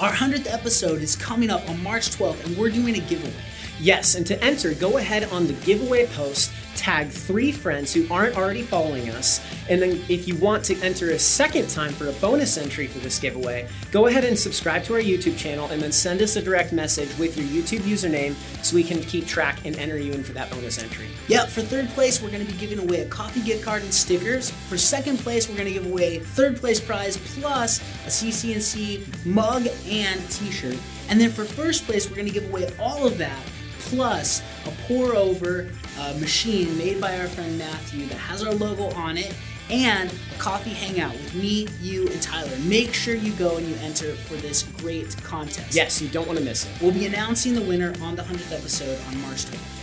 Our 100th episode is coming up on March 12th, and we're doing a giveaway. Yes, and to enter, go ahead on the giveaway post, tag three friends who aren't already following us, and then if you want to enter a second time for a bonus entry for this giveaway, go ahead and subscribe to our YouTube channel and then send us a direct message with your YouTube username so we can keep track and enter you in for that bonus entry. Yep, for third place, we're going to be giving away a coffee gift card and stickers. For second place, we're going to give away third place prize plus a CCNC mug and t shirt. And then for first place, we're going to give away all of that plus a pour over uh, machine made by our friend Matthew that has our logo on it and a coffee hangout with me, you, and Tyler. Make sure you go and you enter for this great contest. Yes, you don't want to miss it. We'll be announcing the winner on the 100th episode on March 12th.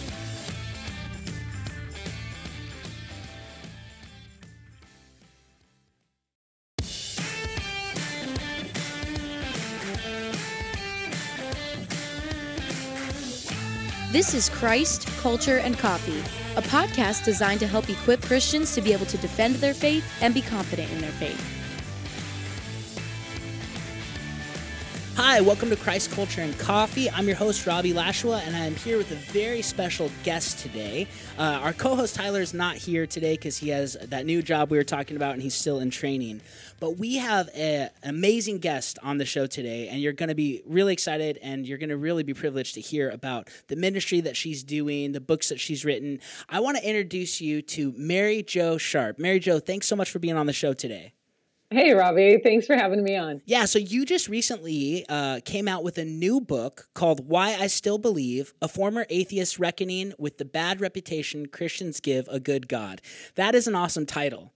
This is Christ, Culture, and Coffee, a podcast designed to help equip Christians to be able to defend their faith and be confident in their faith. Hi, welcome to Christ Culture and Coffee. I'm your host, Robbie Lashua, and I'm here with a very special guest today. Uh, our co host, Tyler, is not here today because he has that new job we were talking about and he's still in training. But we have a, an amazing guest on the show today, and you're going to be really excited and you're going to really be privileged to hear about the ministry that she's doing, the books that she's written. I want to introduce you to Mary Jo Sharp. Mary Jo, thanks so much for being on the show today. Hey, Robbie. Thanks for having me on. Yeah, so you just recently uh, came out with a new book called Why I Still Believe A Former Atheist Reckoning with the Bad Reputation Christians Give a Good God. That is an awesome title.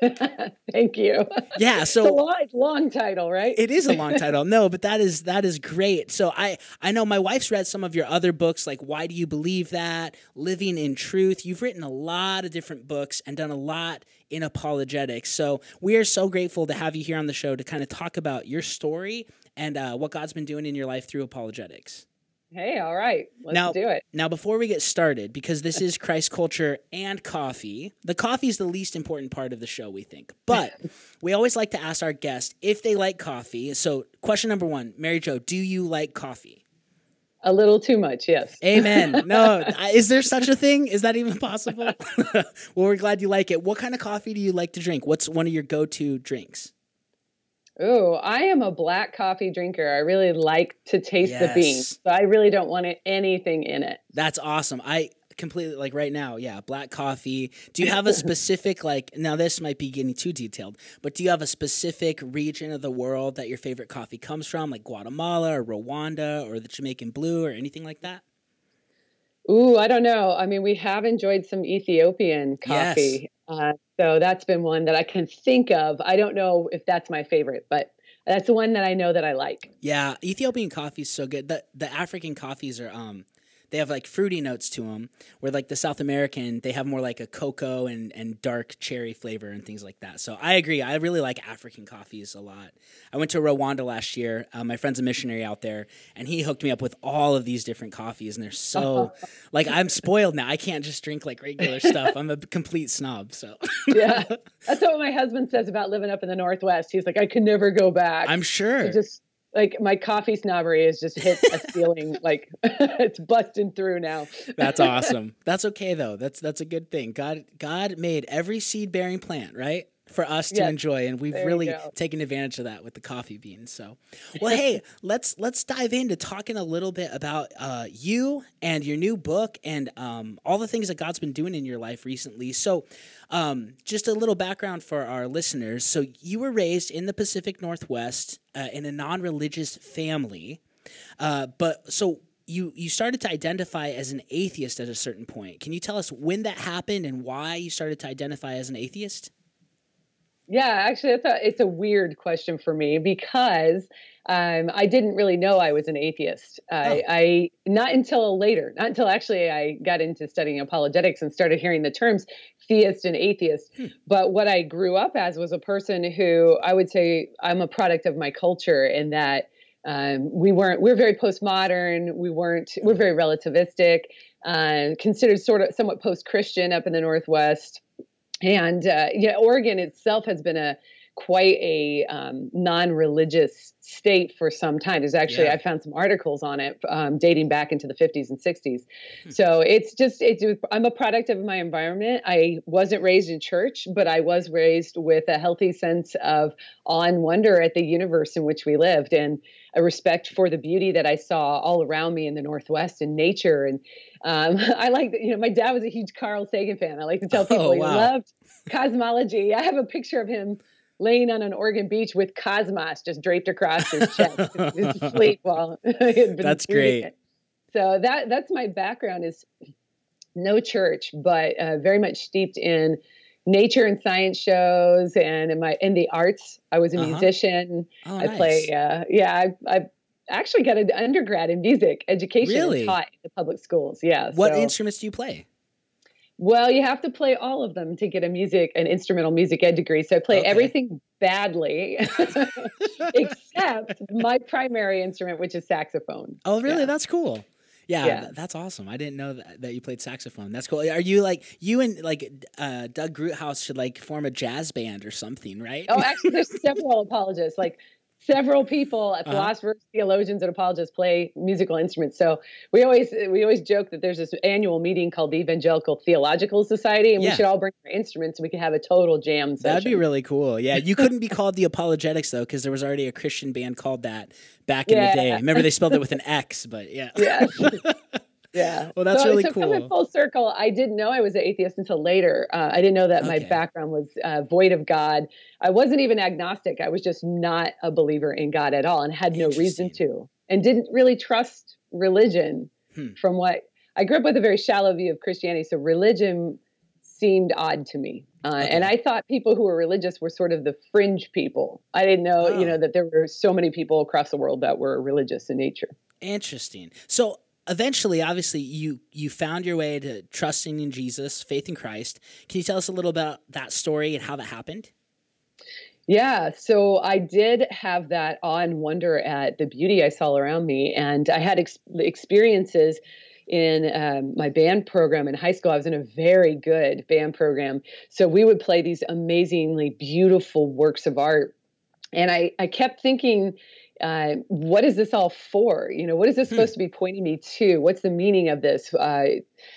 Thank you. Yeah, so it's a long, long, title, right? It is a long title. No, but that is that is great. So I I know my wife's read some of your other books like Why Do You Believe That? Living in Truth. You've written a lot of different books and done a lot in apologetics. So we are so grateful to have you here on the show to kind of talk about your story and uh, what God's been doing in your life through apologetics. Hey, all right. Let's now, do it. Now, before we get started, because this is Christ culture and coffee, the coffee is the least important part of the show, we think. But we always like to ask our guests if they like coffee. So, question number one Mary Jo, do you like coffee? A little too much, yes. Amen. No, is there such a thing? Is that even possible? well, we're glad you like it. What kind of coffee do you like to drink? What's one of your go to drinks? Oh, I am a black coffee drinker. I really like to taste yes. the beans, but I really don't want it, anything in it. That's awesome. I completely like right now, yeah, black coffee. Do you have a specific like now this might be getting too detailed, but do you have a specific region of the world that your favorite coffee comes from, like Guatemala or Rwanda or the Jamaican blue or anything like that? Ooh, I don't know. I mean, we have enjoyed some Ethiopian coffee. Yes. Uh, so that's been one that I can think of. I don't know if that's my favorite, but that's the one that I know that I like. Yeah, Ethiopian coffee is so good. The the African coffees are um they have like fruity notes to them where like the south american they have more like a cocoa and, and dark cherry flavor and things like that. So i agree. I really like african coffees a lot. I went to rwanda last year. Uh, my friend's a missionary out there and he hooked me up with all of these different coffees and they're so like i'm spoiled now. I can't just drink like regular stuff. I'm a complete snob so. Yeah. That's what my husband says about living up in the northwest. He's like i could never go back. I'm sure. Just like my coffee snobbery has just hit a ceiling like it's busting through now. That's awesome. That's okay though. That's that's a good thing. God god made every seed bearing plant right for us to yes. enjoy and we've there really taken advantage of that with the coffee beans so. Well hey let's let's dive into talking a little bit about uh, you and your new book and um, all the things that god's been doing in your life recently. So um, just a little background for our listeners. So you were raised in the pacific northwest uh, in a non-religious family uh, but so you you started to identify as an atheist at a certain point. Can you tell us when that happened and why you started to identify as an atheist yeah, actually, it's a it's a weird question for me because um, I didn't really know I was an atheist. I, oh. I not until later, not until actually I got into studying apologetics and started hearing the terms theist and atheist. Hmm. But what I grew up as was a person who I would say I'm a product of my culture in that um, we weren't we're very postmodern. We weren't we're very relativistic, uh, considered sort of somewhat post Christian up in the Northwest and uh, yeah, Oregon itself has been a quite a um, non-religious state for some time. There's actually yeah. I found some articles on it um, dating back into the 50s and 60s. Hmm. So it's just it's I'm a product of my environment. I wasn't raised in church, but I was raised with a healthy sense of awe and wonder at the universe in which we lived and a respect for the beauty that I saw all around me in the Northwest and nature. And um, I like, that, you know, my dad was a huge Carl Sagan fan. I like to tell oh, people oh, wow. he loved cosmology. I have a picture of him laying on an Oregon beach with cosmos just draped across his chest, his sleep while That's great. It. So that that's my background is no church, but uh, very much steeped in nature and science shows and in my in the arts. I was a uh-huh. musician. Oh, I nice. play. Uh, yeah, I, I actually got an undergrad in music education really? taught in the public schools. Yeah. What so. instruments do you play? Well, you have to play all of them to get a music, an instrumental music ed degree. So I play okay. everything badly, except my primary instrument, which is saxophone. Oh, really? Yeah. That's cool. Yeah, yeah, that's awesome. I didn't know that, that you played saxophone. That's cool. Are you like you and like uh, Doug Groothuis should like form a jazz band or something, right? Oh, actually, there's several apologists. Like several people, uh, philosophers, uh-huh. theologians, and apologists play musical instruments. So we always we always joke that there's this annual meeting called the Evangelical Theological Society, and yeah. we should all bring our instruments and we could have a total jam session. That'd be really cool. Yeah, you couldn't be called the ApologetiX though, because there was already a Christian band called that back in yeah. the day. Remember they spelled it with an X, but yeah. Yeah. Yeah. Well, that's so, really so cool. Coming full circle, I didn't know I was an atheist until later. Uh, I didn't know that okay. my background was uh, void of God. I wasn't even agnostic. I was just not a believer in God at all, and had no reason to, and didn't really trust religion. Hmm. From what I grew up with, a very shallow view of Christianity, so religion seemed odd to me. Uh, okay. And I thought people who were religious were sort of the fringe people. I didn't know, oh. you know, that there were so many people across the world that were religious in nature. Interesting. So eventually obviously you you found your way to trusting in jesus faith in christ. Can you tell us a little about that story and how that happened? Yeah so i did have that awe and wonder at the beauty i saw around me and i had ex- experiences in um, my band program in high school. I was in a very good band program. So we would play these amazingly beautiful works of art. And i i kept thinking uh, what is this all for? You know, what is this hmm. supposed to be pointing me to? What's the meaning of this? Uh,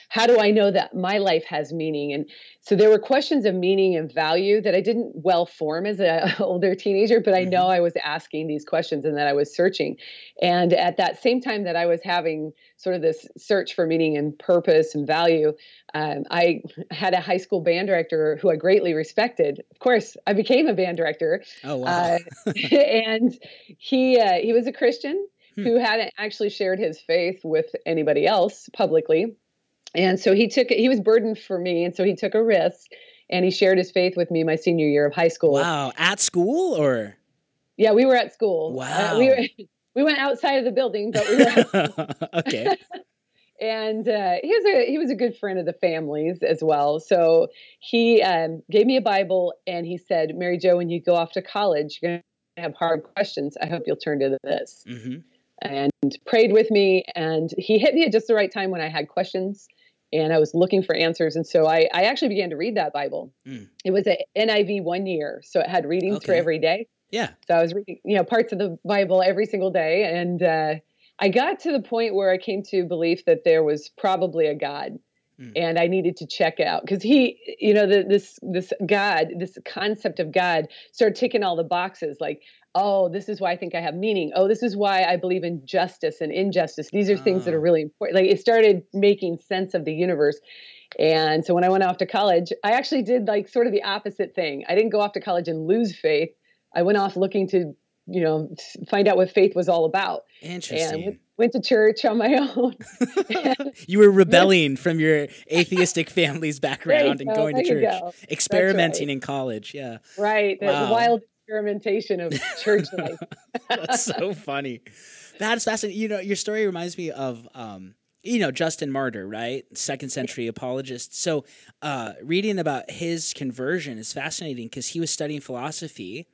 how do I know that my life has meaning? And so there were questions of meaning and value that I didn't well form as an older teenager, but I know mm-hmm. I was asking these questions and that I was searching. And at that same time that I was having sort of this search for meaning and purpose and value, um, I had a high school band director who I greatly respected. Of course, I became a band director. Oh wow! Uh, and he uh, he was a Christian hmm. who hadn't actually shared his faith with anybody else publicly and so he took he was burdened for me and so he took a risk and he shared his faith with me my senior year of high school. Wow. At school or? Yeah we were at school. Wow uh, we, were, we went outside of the building but we were okay. And uh, he was a he was a good friend of the families as well. So he um, gave me a bible and he said mary jo when you go off to college you're going to have hard questions. I hope you'll turn to this. Mm-hmm. and prayed with me and he hit me at just the right time when i had questions and I was looking for answers. And so I, I actually began to read that Bible. Mm. It was a NIV one year, so it had readings okay. for every day. Yeah. So I was reading, you know, parts of the Bible every single day, and uh, I got to the point where I came to believe that there was probably a God. Mm. And I needed to check out because he, you know, the, this this God, this concept of God, started ticking all the boxes. Like oh, this is why I think I have meaning. Oh, this is why I believe in justice and injustice. These are things that are ah. really important. Like it started making sense of the universe. And so when I went off to college, I actually did like sort of the opposite thing. I didn't go off to college and lose faith. I went off looking to, you know, find out what faith was all about. Interesting. And went to church on my own. you were rebelling from your atheistic family's background and going to church, experimenting right. in college. Yeah. Right. Wow. wild experimentation of church life. That's so funny. That's fascinating. You know, your story reminds me of um, you know Justin Martyr, right? Second century apologist. So, uh, reading about his conversion is fascinating because he was studying philosophy,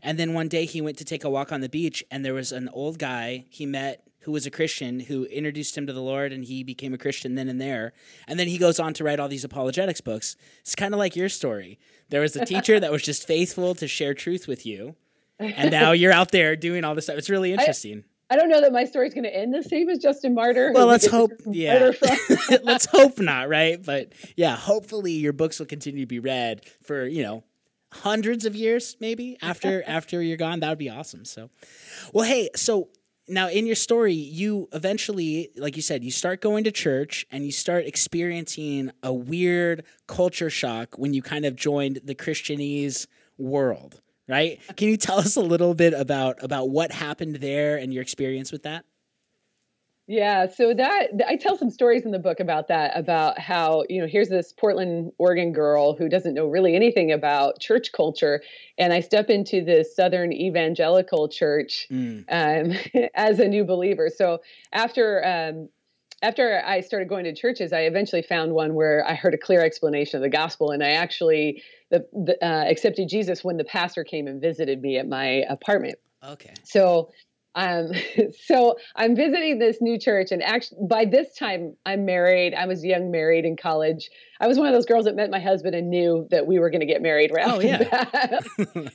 and then one day he went to take a walk on the beach, and there was an old guy he met who was a Christian who introduced him to the Lord and he became a Christian then and there. And then he goes on to write all these apologetics books. It's kind of like your story. There was a teacher that was just faithful to share truth with you. And now you're out there doing all this stuff. It's really interesting. I, I don't know that my story's going to end the same as Justin Martyr. Well, let's hope. Yeah. let's hope not, right? But yeah, hopefully your books will continue to be read for, you know, hundreds of years maybe after after you're gone that would be awesome so well hey so now in your story you eventually like you said you start going to church and you start experiencing a weird culture shock when you kind of joined the christianese world right? Can you tell us a little bit about about what happened there and your experience with that yeah, so that I tell some stories in the book about that about how, you know, here's this Portland, Oregon girl who doesn't know really anything about church culture and I step into this southern evangelical church mm. um, as a new believer. So after um, after I started going to churches, I eventually found one where I heard a clear explanation of the gospel, and I actually the, the, uh, accepted Jesus when the pastor came and visited me at my apartment. Okay. So um, so I'm visiting this new church, and actually, by this time, I'm married. I was young, married in college. I was one of those girls that met my husband and knew that we were going to get married. Right oh yeah.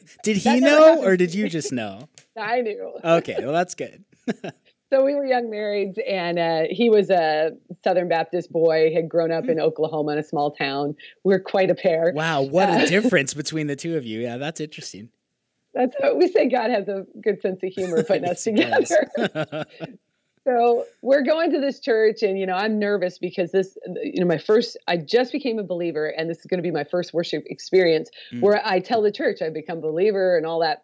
did he know, or did you just know? I knew. Okay, well that's good. so we were young marrieds, and uh, he was a Southern Baptist boy. Had grown up mm. in Oklahoma in a small town. We we're quite a pair. Wow, what a uh, difference between the two of you. Yeah, that's interesting. That's what we say. God has a good sense of humor putting us together. so we're going to this church, and you know, I'm nervous because this, you know, my first, I just became a believer, and this is going to be my first worship experience mm. where I tell the church I've become a believer and all that.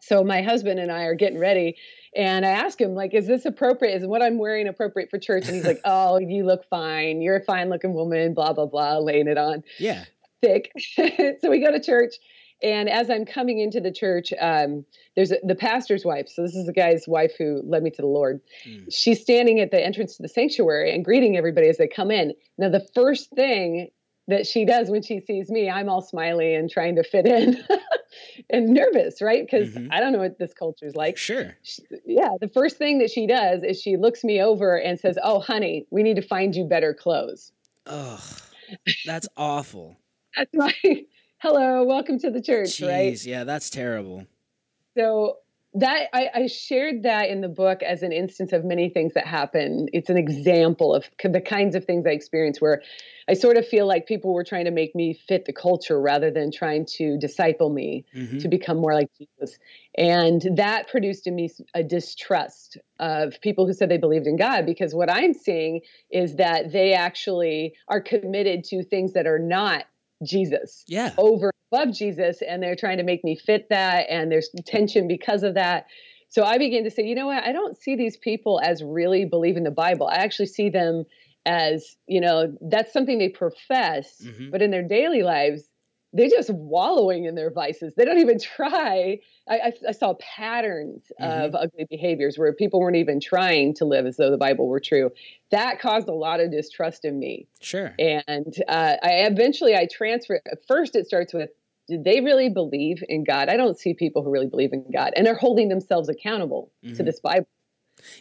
So my husband and I are getting ready, and I ask him, like, is this appropriate? Is what I'm wearing appropriate for church? And he's like, oh, you look fine. You're a fine looking woman, blah, blah, blah, laying it on. Yeah. Thick. so we go to church and as I'm coming into the church, um, there's a, the pastor's wife. So this is the guy's wife who led me to the Lord. Mm. She's standing at the entrance to the sanctuary and greeting everybody as they come in. Now, the first thing that she does when she sees me, I'm all smiley and trying to fit in and nervous, right? Because mm-hmm. I don't know what this culture is like. Sure. She, yeah. The first thing that she does is she looks me over and says, Oh, honey, we need to find you better clothes. Oh, that's awful. that's my hello, welcome to the church, Jeez, right? Yeah, that's terrible. So that I, I, shared that in the book as an instance of many things that happen. It's an example of the kinds of things I experienced where I sort of feel like people were trying to make me fit the culture rather than trying to disciple me mm-hmm. to become more like Jesus. And that produced in me a distrust of people who said they believed in God because what I'm seeing is that they actually are committed to things that are not Jesus. Yeah. Over above Jesus. And they're trying to make me fit that. And there's tension because of that. So I began to say, you know what? I don't see these people as really believing the Bible. I actually see them as, you know, that's something they profess, mm-hmm. but in their daily lives, they're just wallowing in their vices. They don't even try. I, I, I saw patterns mm-hmm. of ugly behaviors where people weren't even trying to live as though the Bible were true. That caused a lot of distrust in me. Sure. And uh, I eventually I transferred. First, it starts with, did they really believe in God? I don't see people who really believe in God, and they're holding themselves accountable mm-hmm. to this Bible.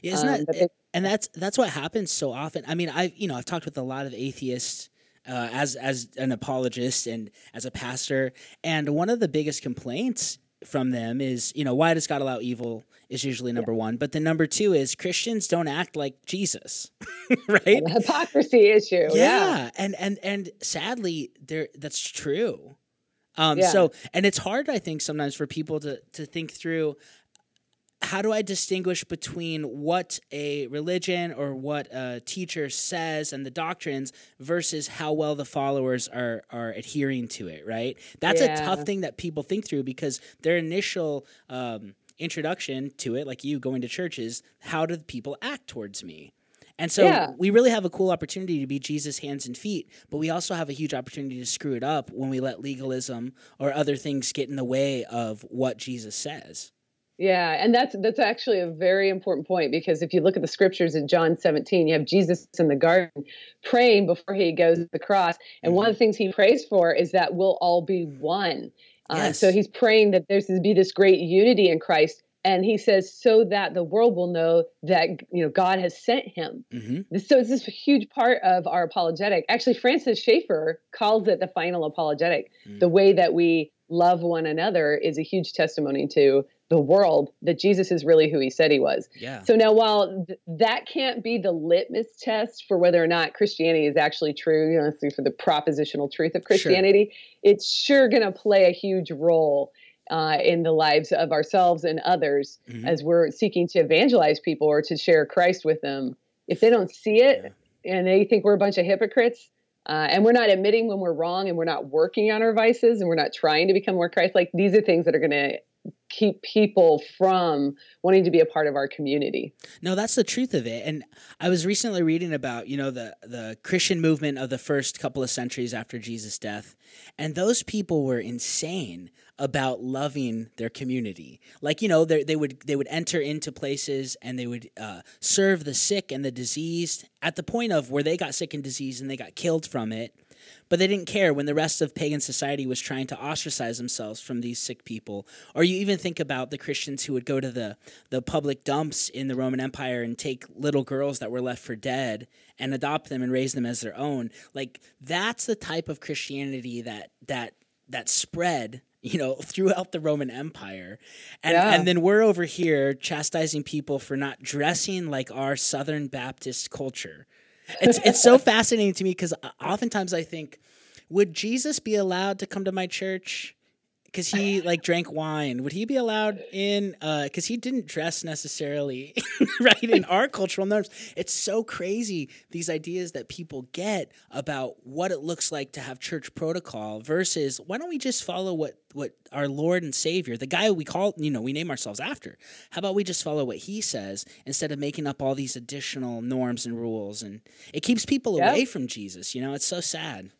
Yeah, isn't um, that, they, and that's that's what happens so often. I mean, I've you know I've talked with a lot of atheists uh, as as an apologist and as a pastor. And one of the biggest complaints from them is, you know, why does God allow evil? Is usually number yeah. one, but the number two is Christians don't act like Jesus, right? Hypocrisy issue. Yeah. yeah, and and and sadly, there that's true. Um, yeah. So, and it's hard, I think, sometimes for people to to think through how do I distinguish between what a religion or what a teacher says and the doctrines versus how well the followers are are adhering to it? Right. That's yeah. a tough thing that people think through because their initial um, introduction to it, like you going to church, is how do people act towards me? And so yeah. we really have a cool opportunity to be Jesus' hands and feet, but we also have a huge opportunity to screw it up when we let legalism or other things get in the way of what Jesus says. Yeah, and that's that's actually a very important point because if you look at the scriptures in John 17, you have Jesus in the garden praying before he goes to the cross, and mm-hmm. one of the things he prays for is that we'll all be one. Uh, yes. Uh, so he's praying that there's to be this great unity in Christ and he says so that the world will know that you know god has sent him mm-hmm. so it's this huge part of our apologetic actually francis schaeffer calls it the final apologetic mm-hmm. the way that we love one another is a huge testimony to the world that jesus is really who he said he was yeah so now while th- that can't be the litmus test for whether or not christianity is actually true you know for the propositional truth of christianity sure. it's sure going to play a huge role uh, in the lives of ourselves and others mm-hmm. as we're seeking to evangelize people or to share Christ with them. If they don't see it yeah. and they think we're a bunch of hypocrites, uh, and we're not admitting when we're wrong and we're not working on our vices and we're not trying to become more Christ like, these are things that are going to keep people from wanting to be a part of our community. No, that's the truth of it. And I was recently reading about, you know, the the Christian movement of the first couple of centuries after Jesus' death, and those people were insane about loving their community. Like, you know, they would they would enter into places and they would uh, serve the sick and the diseased at the point of where they got sick and diseased and they got killed from it but they didn't care when the rest of pagan society was trying to ostracize themselves from these sick people. Or you even think about the Christians who would go to the, the public dumps in the Roman Empire and take little girls that were left for dead and adopt them and raise them as their own. Like that's the type of Christianity that that that spread you know throughout the roman empire and yeah. and then we're over here chastising people for not dressing like our southern baptist culture it's it's so fascinating to me because uh, oftentimes I think, would Jesus be allowed to come to my church? Because he like drank wine, would he be allowed in? Because uh, he didn't dress necessarily right in our cultural norms. It's so crazy these ideas that people get about what it looks like to have church protocol versus why don't we just follow what what our Lord and Savior, the guy we call, you know, we name ourselves after. How about we just follow what he says instead of making up all these additional norms and rules? And it keeps people yep. away from Jesus. You know, it's so sad.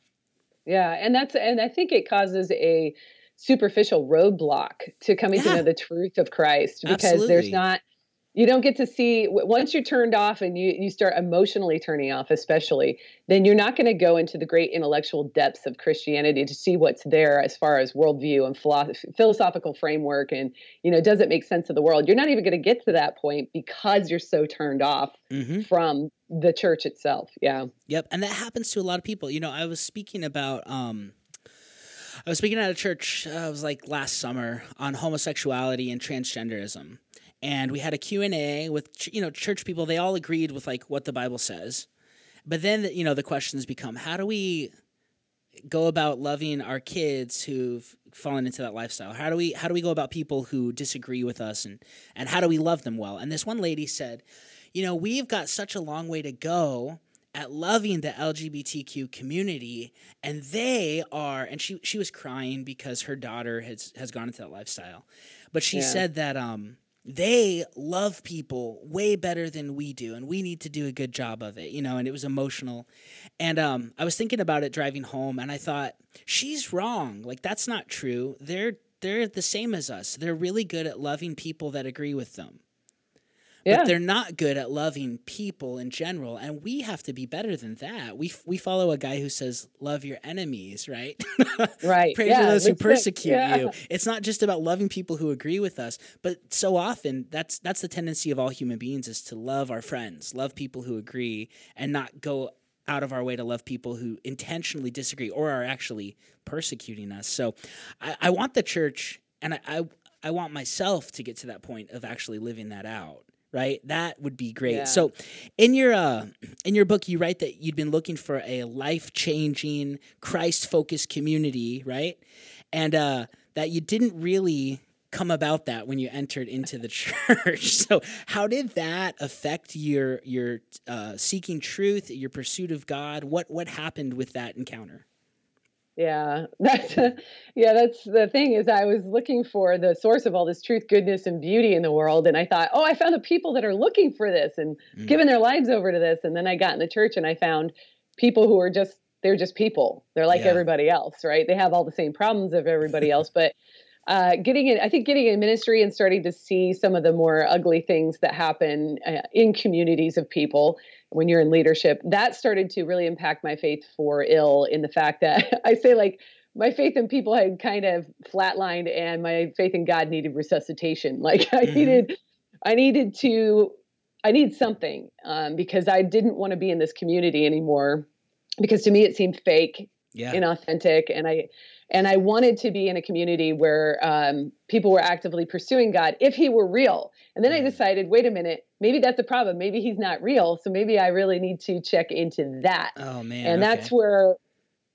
Yeah, and that's and I think it causes a superficial roadblock to coming yeah. to know the truth of Christ because Absolutely. there's not you don't get to see once you're turned off and you, you start emotionally turning off especially then you're not going to go into the great intellectual depths of christianity to see what's there as far as worldview and philosophical framework and you know does it make sense of the world you're not even going to get to that point because you're so turned off mm-hmm. from the church itself yeah yep and that happens to a lot of people you know i was speaking about um I was speaking at a church, uh, it was like last summer, on homosexuality and transgenderism. And we had a q&a with you know church people. They all agreed with like what the bible says. But then you know the questions become how do we go about loving our kids who've fallen into that lifestyle? How do we how do we go about people who disagree with us? And and how do we love them well? And this one lady said you know we've got such a long way to go at loving the LGBTQ community and they are and she she was crying because her daughter has has gone into that lifestyle. But she yeah. said that um they love people way better than we do and we need to do a good job of it you know and it was emotional. And um, i was thinking about it driving home and i thought she's wrong. Like that's not true. They're they're the same as us. They're really good at loving people that agree with them yeah. but they're not good at loving people in general and we have to be better than that. We we follow a guy who says love your enemies right? Right. Pray yeah, for those who persecute yeah. you. It's not just about loving people who agree with us but so often that's that's the tendency of all human beings is to love our friends love people who agree and not go out of our way to love people who intentionally disagree or are actually persecuting us. So i, I want the church and I, I I want myself to get to that point of actually living that out right? That would be great. Yeah. so in your uh in your book you write that you'd been looking for a life-changing christ-focused community right? And uh that you didn't really come about that when you entered into the church. So how did that affect your your uh, seeking truth your pursuit of god? What what happened with that encounter yeah, that's yeah, that's the thing is I was looking for the source of all this truth, goodness, and beauty in the world, and I thought, oh, I found the people that are looking for this and mm. giving their lives over to this, and then I got in the church and I found people who are just they're just people. They're like yeah. everybody else, right? They have all the same problems of everybody else, but uh, getting in, I think getting in ministry and starting to see some of the more ugly things that happen uh, in communities of people when you're in leadership, that started to really impact my faith for ill in the fact that I say like my faith in people had kind of flatlined and my faith in God needed resuscitation. Like I mm-hmm. needed I needed to I need something um, because I didn't want to be in this community anymore because to me it seemed fake, yeah. inauthentic, and I and I wanted to be in a community where um, people were actively pursuing God if He were real. And then I mm. decided, wait a minute, maybe that's a problem. Maybe He's not real, so maybe I really need to check into that. Oh man! And okay. that's where,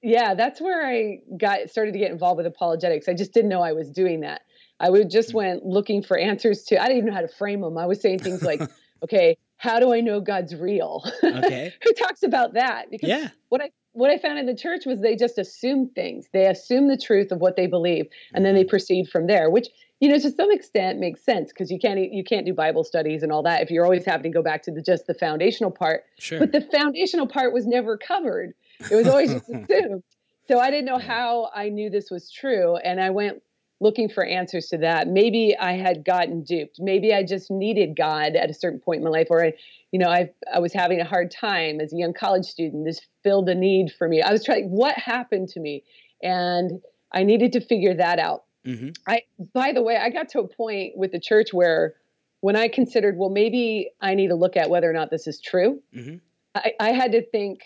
yeah, that's where I got started to get involved with apologetics. I just didn't know I was doing that. I would just mm. went looking for answers to. I didn't even know how to frame them. I was saying things like, okay, how do I know God's real? Okay. Who talks about that? Because yeah. what I what I found in the church was they just assume things. They assume the truth of what they believe, and then they mm-hmm. proceed from there. Which you know, to some extent, makes sense because you can't you can't do Bible studies and all that if you're always having to go back to the just the foundational part. Sure. But the foundational part was never covered. It was always just assumed. So I didn't know how I knew this was true, and I went looking for answers to that. Maybe I had gotten duped. Maybe I just needed God at a certain point in my life, or I, you know, I I was having a hard time as a young college student. This filled a need for me. I was trying. What happened to me? And I needed to figure that out. Mm-hmm. I, by the way, I got to a point with the church where, when I considered, well, maybe I need to look at whether or not this is true. Mm-hmm. I, I had to think,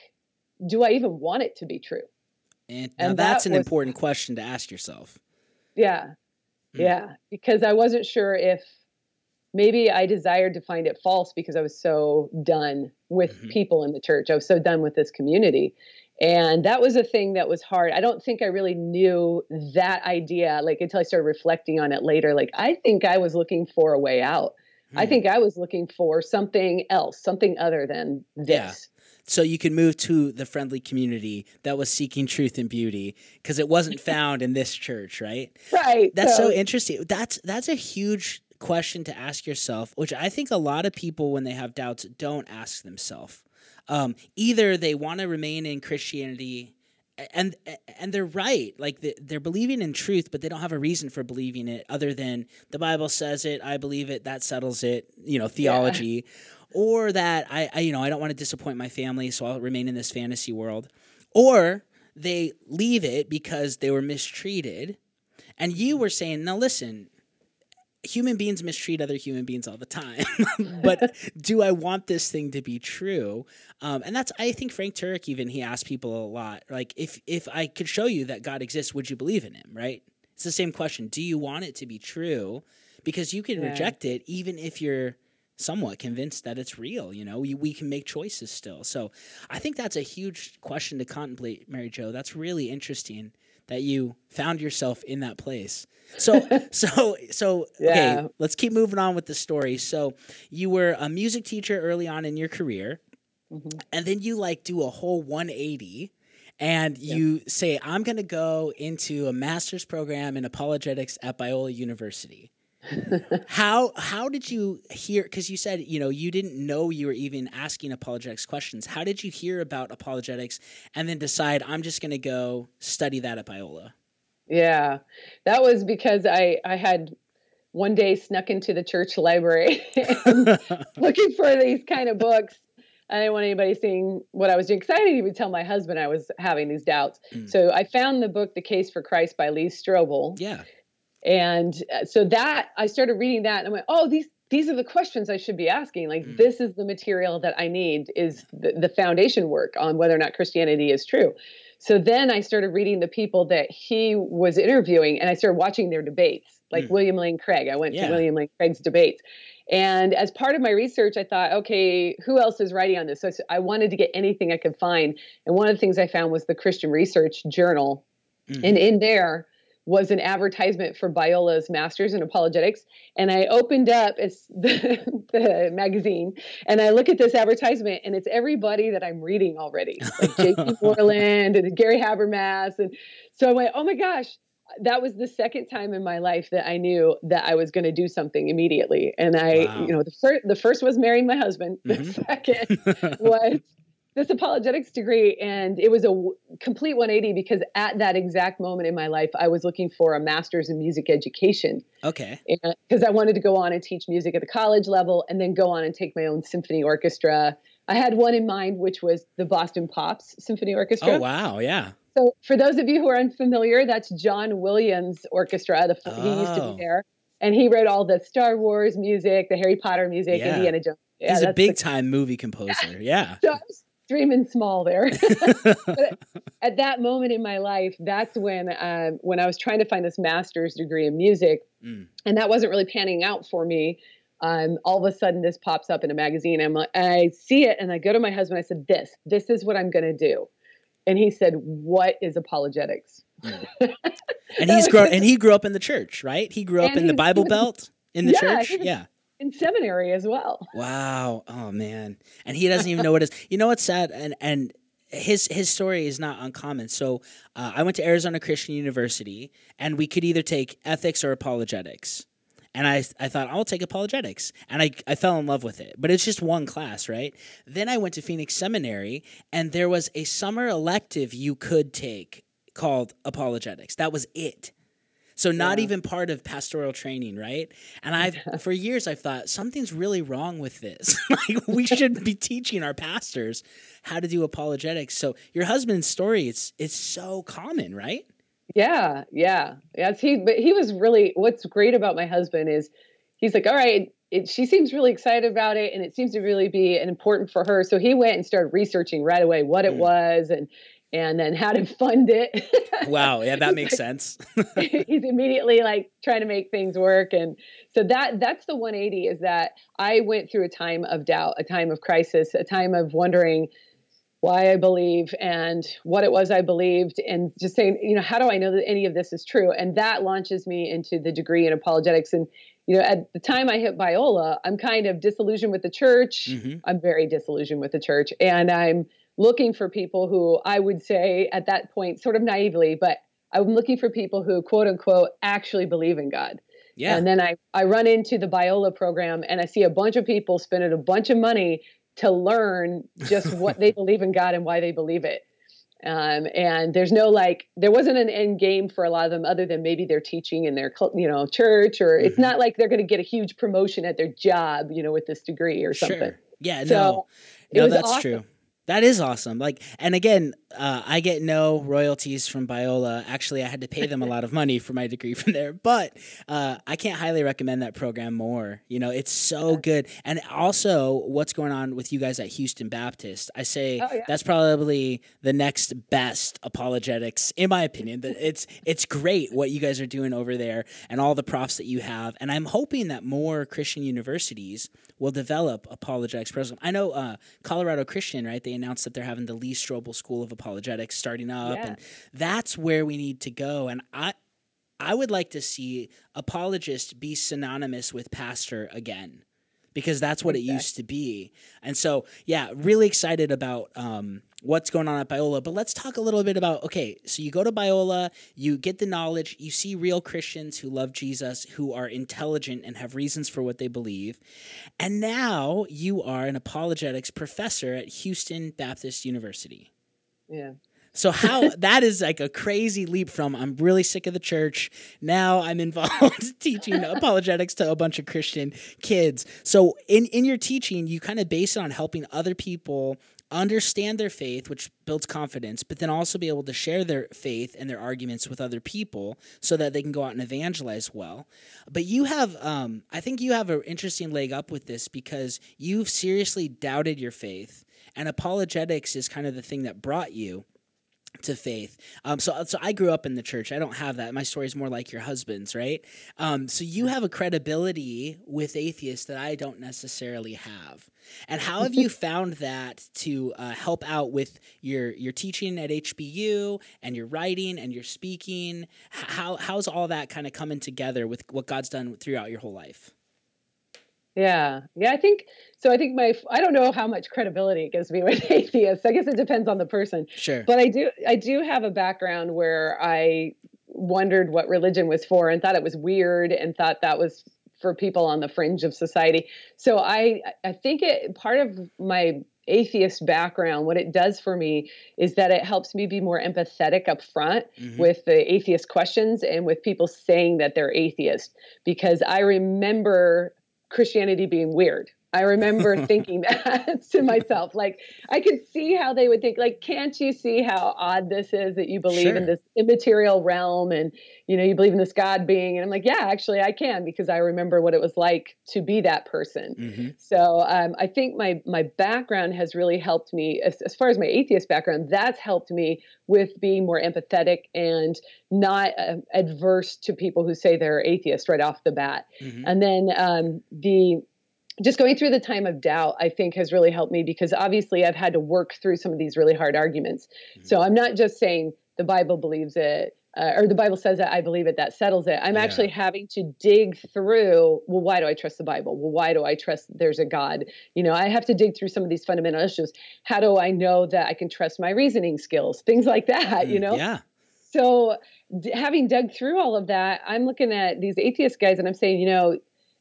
do I even want it to be true? And, and that's that an was, important question to ask yourself. Yeah. Mm. Yeah. Because I wasn't sure if maybe I desired to find it false because I was so done with mm-hmm. people in the church. I was so done with this community. And that was a thing that was hard. I don't think I really knew that idea like until I started reflecting on it later. Like I think I was looking for a way out. Hmm. I think I was looking for something else, something other than this. So you could move to the friendly community that was seeking truth and beauty because it wasn't found in this church, right? Right. That's so, so interesting. That's that's a huge question to ask yourself, which I think a lot of people when they have doubts don't ask themselves. Um, either they want to remain in Christianity and and they're right. Like they're believing in truth but they don't have a reason for believing it other than the bible says it i believe it that settles it you know theology. Yeah or that I, I you know I don't want to disappoint my family, so I'll remain in this fantasy world, or they leave it because they were mistreated, and you were saying, now listen, human beings mistreat other human beings all the time but do i want this thing to be true um, and that's i think frank turek even he asked people a lot like if if i could show you that god exists would you believe in him right it's the same question do you want it to be true because you can yeah. reject it even if you're somewhat convinced that it's real. You know, we, we can make choices still. So I think that's a huge question to contemplate, Mary Jo. That's really interesting that you found yourself in that place. So, so, so, yeah. okay, let's keep moving on with the story. So you were a music teacher early on in your career, mm-hmm. and then you like do a whole 180 and you say, I'm going to go into a master's program in apologetics at Biola University how how did you hear because you said you know you didn't know you were even asking apologetics questions how did you hear about apologetics and then decide i'm just going to go study that at biola yeah that was because i i had one day snuck into the church library looking for these kind of books I didn't want anybody seeing what I was doing because I didn't even tell my husband I was having these doubts. Mm. So I found the book, The Case for Christ by Lee Strobel. Yeah and uh, so that i started reading that and i went oh these these are the questions i should be asking like mm. this is the material that i need is the, the foundation work on whether or not christianity is true so then i started reading the people that he was interviewing and i started watching their debates like mm. william lane craig i went yeah. to william lane craig's debates and as part of my research i thought okay who else is writing on this so i wanted to get anything i could find and one of the things i found was the christian research journal mm. and in there was an advertisement for Biola's Masters in Apologetics. And I opened up it's the, the, magazine and I look at this advertisement and it's everybody that I'm reading already, like J.P. Moreland and Gary Habermas. And so I went, oh my gosh, that was the second time in my life that I knew that I was going to do something immediately. And I, wow. you know, the first, the first was marrying my husband. Mm-hmm. The second was this apologetics degree and it was a w- complete 180 because at that exact moment in my life i was looking for a master's in music education okay because i wanted to go on and teach music at the college level and then go on and take my own symphony orchestra i had one in mind which was the boston pops symphony orchestra oh wow yeah So for those of you who are unfamiliar, that's John Williams Orchestra. The, oh. He used to be oh. there, and he wrote all the Star Wars music, the Harry Potter music, yeah. Indiana Jones. Yeah, He's a big the, time movie composer. Yeah. so I was dreaming small there. but at that moment in my life, that's when um, when I was trying to find this master's degree in music, mm. and that wasn't really panning out for me. Um, all of a sudden, this pops up in a magazine. I'm like, I see it, and I go to my husband. I said, "This, this is what I'm going to do." And he said, "What is apologetics?" Mm. and he's grown, and he grew up in the church, right? He grew up in the Bible Belt in the yeah, church. Yeah, in seminary as well. Wow. Oh man. And he doesn't even know what is. You know what's sad? And and his his story is not uncommon. So uh, I went to Arizona Christian University, and we could either take ethics or apologetics. And I, I thought I'll take apologetics, and I, I fell in love with it. But it's just one class, right? Then I went to Phoenix Seminary, and there was a summer elective you could take called apologetics. That was it. So not yeah. even part of pastoral training, right? And I've for years I've thought something's really wrong with this. like we should be teaching our pastors how to do apologetics. So your husband's story, it's it's so common, right? Yeah, yeah. Yes, he but he was really what's great about my husband is he's like, all right, it, she seems really excited about it and it seems to really be an important for her. So he went and started researching right away what it mm. was and and then how to fund it. wow, yeah, that makes sense. he's immediately like trying to make things work and so that that's the 180 is that I went through a time of doubt, a time of crisis, a time of wondering why I believe and what it was I believed and just saying, you know, how do I know that any of this is true? And that launches me into the degree in apologetics and you know, at the time I hit Biola, I'm kind of disillusioned with the church. Mm-hmm. I'm very disillusioned with the church and I'm looking for people who I would say at that point, sort of naively, but I'm looking for people who quote unquote actually believe in God. Yeah. And then I, I run into the Biola program and I see a bunch of people spending a bunch of money to learn just what they believe in God and why they believe it. Um, and there's no like, there wasn't an end game for a lot of them other than maybe they're teaching in their, you know, church, or mm-hmm. it's not like they're going to get a huge promotion at their job, you know, with this degree or something. Sure. Yeah, so no, no, that's awesome. true. That is awesome. Like, and again, uh, I get no royalties from Biola. Actually, I had to pay them a lot of money for my degree from there, but uh, I can't highly recommend that program more. You know, it's so good. And also, what's going on with you guys at Houston Baptist? I say oh, yeah. that's probably the next best apologetics, in my opinion. That it's it's great what you guys are doing over there and all the profs that you have. And I'm hoping that more Christian universities will develop apologetics program. I know uh, Colorado Christian, right? They announced that they're having the Lee Strobel School of Apologetics starting up, yeah. and that's where we need to go. And I, I would like to see apologist be synonymous with pastor again because that's what exactly. it used to be. And so, yeah, really excited about um, what's going on at Biola. But let's talk a little bit about okay, so you go to Biola, you get the knowledge, you see real Christians who love Jesus, who are intelligent and have reasons for what they believe. And now you are an apologetics professor at Houston Baptist University. Yeah. So how that is like a crazy leap from I'm really sick of the church. Now I'm involved teaching apologetics to a bunch of Christian kids. So in in your teaching, you kind of base it on helping other people understand their faith, which builds confidence, but then also be able to share their faith and their arguments with other people so that they can go out and evangelize well. But you have, um, I think you have an interesting leg up with this because you've seriously doubted your faith, and apologetics is kind of the thing that brought you to faith. Um, so, so I grew up in the church. I don't have that. My story is more like your husband's, right? Um, so you have a credibility with atheists that I don't necessarily have. And how have you found that to uh, help out with your your teaching at HBU and your writing and your speaking? How how's all that kind of coming together with what God's done throughout your whole life? Yeah, yeah. I think so. I think my I don't know how much credibility it gives me with atheists. I guess it depends on the person. Sure. But I do I do have a background where I wondered what religion was for and thought it was weird and thought that was for people on the fringe of society. So I I think it part of my atheist background what it does for me is that it helps me be more empathetic up front mm-hmm. with the atheist questions and with people saying that they're atheist because I remember Christianity being weird I remember thinking that to myself. Like, I could see how they would think, like, can't you see how odd this is that you believe sure. in this immaterial realm and, you know, you believe in this God being? And I'm like, yeah, actually, I can because I remember what it was like to be that person. Mm-hmm. So um, I think my my background has really helped me, as, as far as my atheist background, that's helped me with being more empathetic and not uh, adverse to people who say they're atheist right off the bat. Mm-hmm. And then um, the just going through the time of doubt, I think has really helped me because obviously I've had to work through some of these really hard arguments. Mm-hmm. So I'm not just saying the Bible believes it. Uh, or the Bible says that I believe it, that settles it. I'm yeah. actually having to dig through, well, why do I trust the Bible? Well, why do I trust there's a God? You know, I have to dig through some of these fundamental issues. How do I know that I can trust my reasoning skills? Things like that, you mm, know? Yeah. So, d- having dug through all of that, I'm looking at these atheist guys and I'm saying, you know,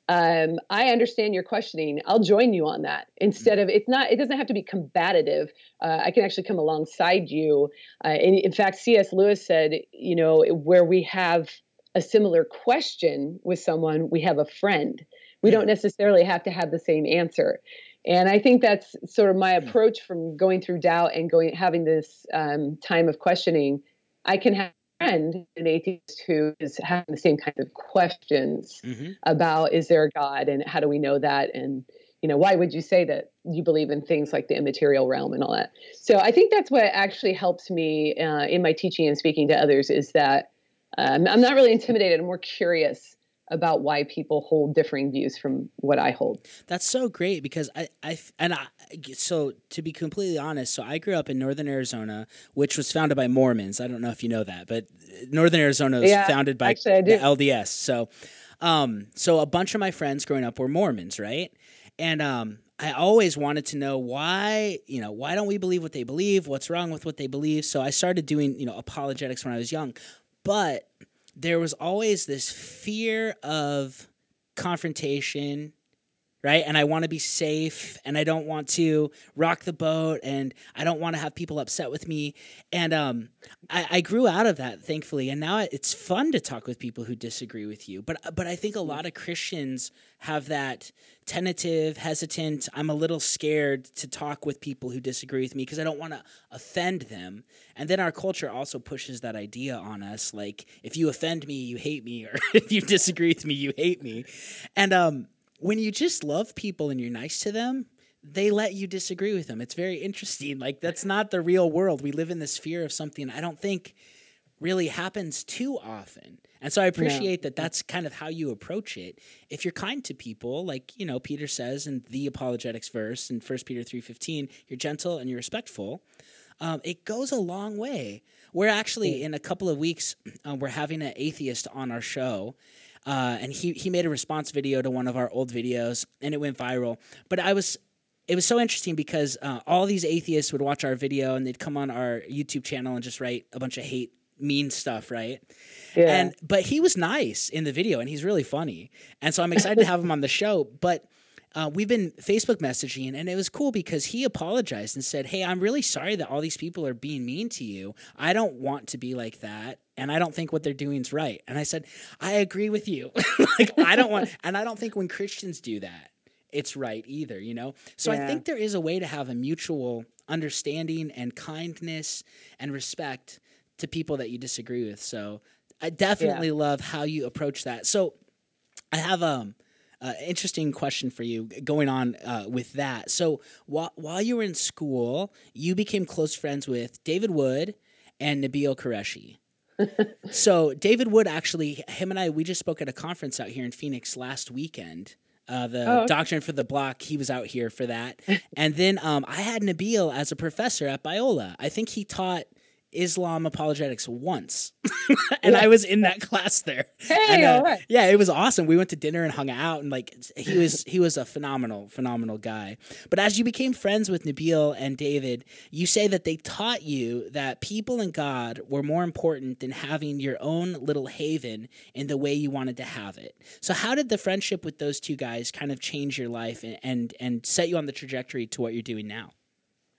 um, I understand your questioning. I'll join you on that instead of it's not. It doesn't have to be combative. Uh, I can actually come alongside you. Uh, and in fact, C.S. Lewis said, you know, where we have a similar question with someone, we have a friend. We don't necessarily have to have the same answer. And I think that's sort of my approach from going through doubt and going having this um, time of questioning. I can have friend, an atheist who is having the same kind of questions mm-hmm. about is there a God and how do we know that and you know why would you say that you believe in things like the immaterial realm and all that so i think that's what actually helps me uh, in my teaching and speaking to others is that um, i'm not really intimidated i'm more curious about why people hold differing views from what I hold. That's so great because I, I and I, so to be completely honest, so I grew up in northern Arizona, which was founded by Mormons. I don't know if you know that, but northern Arizona was yeah, founded by actually, the LDS. So, um, so a bunch of my friends growing up were Mormons, right? And um, I always wanted to know why, you know, why don't we believe what they believe? What's wrong with what they believe? So I started doing, you know, apologetics when I was young, but there was always this fear of confrontation right? And I want to be safe and I don't want to rock the boat and I don't want to have people upset with me. And um, I, I, grew out of that, thankfully. And now it's fun to talk with people who disagree with you. But but I think a lot of Christians have that tentative, hesitant. I'm a little scared to talk with people who disagree with me because I don't want to offend them. And then our culture also pushes that idea on us, like if you offend me, you hate me, or if you disagree with me, you hate me. And um, when you just love people and you're nice to them, they let you disagree with them. It's very interesting. Like that's not the real world. We live in this fear of something I don't think really happens too often. And so I appreciate that that's kind of how you approach it. If you're kind to people, like, you know, Peter says in the apologetics verse in 1 Peter 3:15, you're gentle and you're respectful. Um, it goes a long way. We're actually in a couple of weeks, uh, we're having an atheist on our show, uh, and he he made a response video to one of our old videos, and it went viral. But I was it was so interesting because uh, all these atheists would watch our video and they'd come on our YouTube channel and just write a bunch of hate, mean stuff, right? Yeah. And but he was nice in the video and he's really funny, and so I'm excited to have him on the show. But uh, we've been Facebook messaging, and it was cool because he apologized and said, "Hey, I'm really sorry that all these people are being mean to you. I don't want to be like that, and I don't think what they're doing is right." And I said, "I agree with you. like, I don't want, and I don't think when Christians do that, it's right either. You know. So yeah. I think there is a way to have a mutual understanding and kindness and respect to people that you disagree with. So I definitely yeah. love how you approach that. So I have um uh, interesting question for you going on uh, with that. So while while you were in school, you became close friends with David Wood and Nabil Qureshi. so David Wood actually, him and I, we just spoke at a conference out here in Phoenix last weekend. Uh, the oh, okay. Doctrine for the Block, he was out here for that. and then um, I had Nabil as a professor at Biola. I think he taught Islam apologetics once, and yeah. I was in that class there. Hey, and, uh, all right. Yeah, it was awesome. We went to dinner and hung out, and like he was he was a phenomenal phenomenal guy. But as you became friends with Nabil and David, you say that they taught you that people and God were more important than having your own little haven in the way you wanted to have it. So how did the friendship with those two guys kind of change your life and and, and set you on the trajectory to what you're doing now?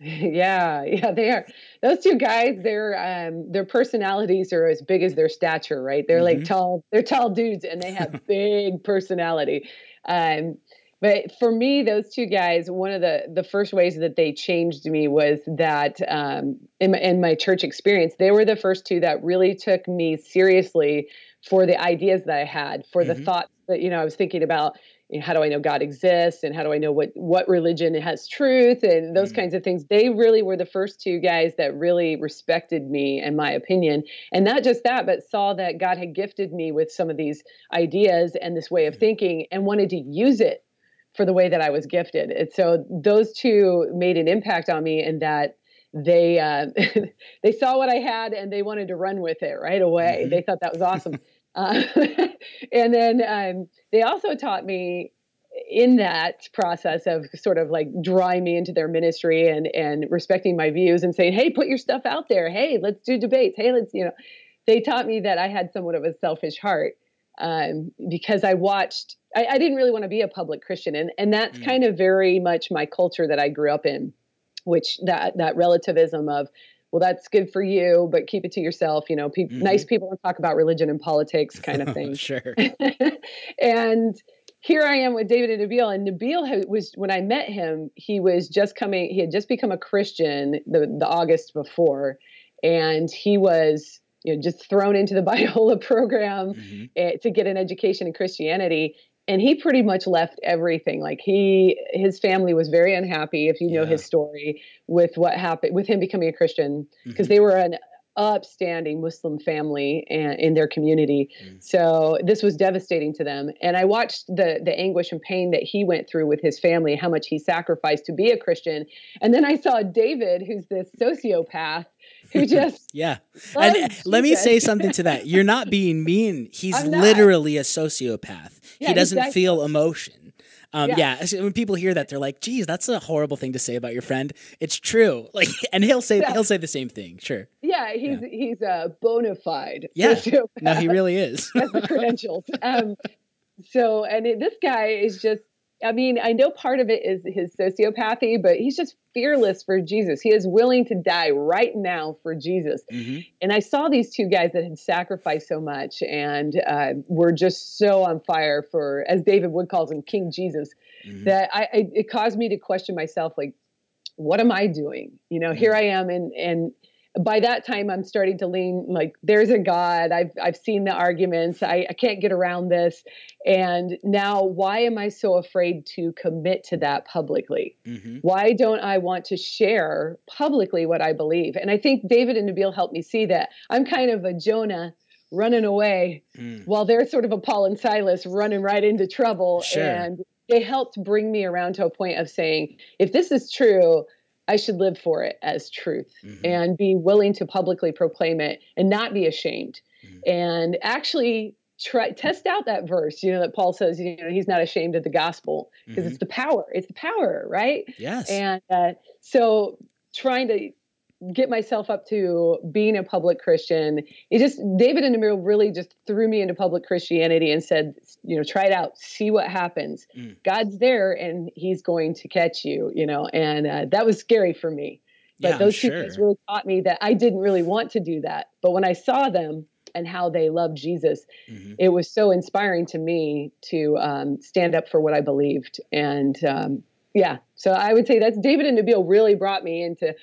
Yeah, yeah, they are. Those two guys, their um their personalities are as big as their stature, right? They're mm-hmm. like tall, they're tall dudes and they have big personality. Um but for me, those two guys, one of the the first ways that they changed me was that um, in, my, in my church experience, they were the first two that really took me seriously for the ideas that I had, for mm-hmm. the thoughts that you know I was thinking about. You know, how do I know God exists, and how do I know what what religion has truth, and those mm-hmm. kinds of things. They really were the first two guys that really respected me and my opinion, and not just that, but saw that God had gifted me with some of these ideas and this way of mm-hmm. thinking, and wanted to use it for the way that I was gifted. And so those two made an impact on me in that they uh, they saw what I had and they wanted to run with it right away. Mm-hmm. They thought that was awesome. uh, and then um, they also taught me in that process of sort of like drawing me into their ministry and and respecting my views and saying, "Hey, put your stuff out there. Hey, let's do debates. Hey, let's you know." They taught me that I had somewhat of a selfish heart um, because I watched I, I didn't really want to be a public Christian, and and that's mm. kind of very much my culture that I grew up in, which that that relativism of well that's good for you but keep it to yourself you know pe- mm-hmm. nice people don't talk about religion and politics kind of thing sure and here i am with david and nabil and nabil was when i met him he was just coming he had just become a christian the, the august before and he was you know just thrown into the biola program mm-hmm. Eh, to get an education in christianity and he pretty much left everything like he his family was very unhappy if you know yeah. his story with what happened with him becoming a christian because mm-hmm. they were an upstanding muslim family and in their community mm-hmm. so this was devastating to them and i watched the the anguish and pain that he went through with his family how much he sacrificed to be a christian and then i saw david who's this sociopath who just yeah. And let me say something to that. You're not being mean. He's literally a sociopath. Yeah, he doesn't exactly. feel emotion. Um, yeah. yeah. when people hear that, they're like, "Geez, that's a horrible thing to say about your friend." It's true. Like, and he'll say yeah. he'll say the same thing. Sure. Yeah, he's yeah. he's a bona fide. Yeah. Sociopath. No, he really is. has the credentials. Um, so, and it, this guy is just I mean, I know part of it is his sociopathy, but he's just fearless for Jesus. He is willing to die right now for Jesus. Mm-hmm. And I saw these two guys that had sacrificed so much and uh, were just so on fire for, as David Wood calls him, King Jesus, mm-hmm. that I, I, it caused me to question myself, like, what am I doing? You know, mm-hmm. here I am, and and by that time i'm starting to lean like there's a god. I've i've seen the arguments. I, I can't get around this. And now why am i so afraid to commit to that publicly? Mm-hmm. why don't i want to share publicly what i believe? And i think david and nabil helped me see that. I'm kind of a jonah running away mm. while they're sort of a paul and silas running right into trouble. Sure. and they helped bring me around to a point of saying if this is true I should live for it as truth mm-hmm. and be willing to publicly proclaim it and not be ashamed. Mm-hmm. And actually try test out that verse, you know, that Paul says, you know, he's not ashamed of the gospel because mm-hmm. it's the power. It's the power, right? Yes. And uh, so trying to get myself up to being a public Christian. It just David and Nabil really just threw me into public Christianity and said, you know, try it out, see what happens. Mm. God's there and He's going to catch you, you know, and uh, that was scary for me. But yeah, those two sure. things really taught me that I didn't really want to do that. But when I saw them and how they loved Jesus, mm-hmm. it was so inspiring to me to um, stand up for what I believed. And um, yeah, so I would say that's David and Nabil really brought me into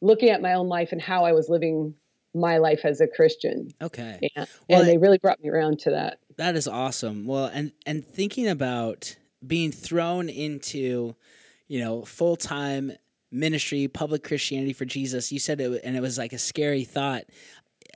looking at my own life and how I was living my life as a Christian. Okay. And, well, and they really brought me around to that. That is awesome. Well, and and thinking about being thrown into, you know, full time ministry, public Christianity for Jesus. You said it, and it was like a scary thought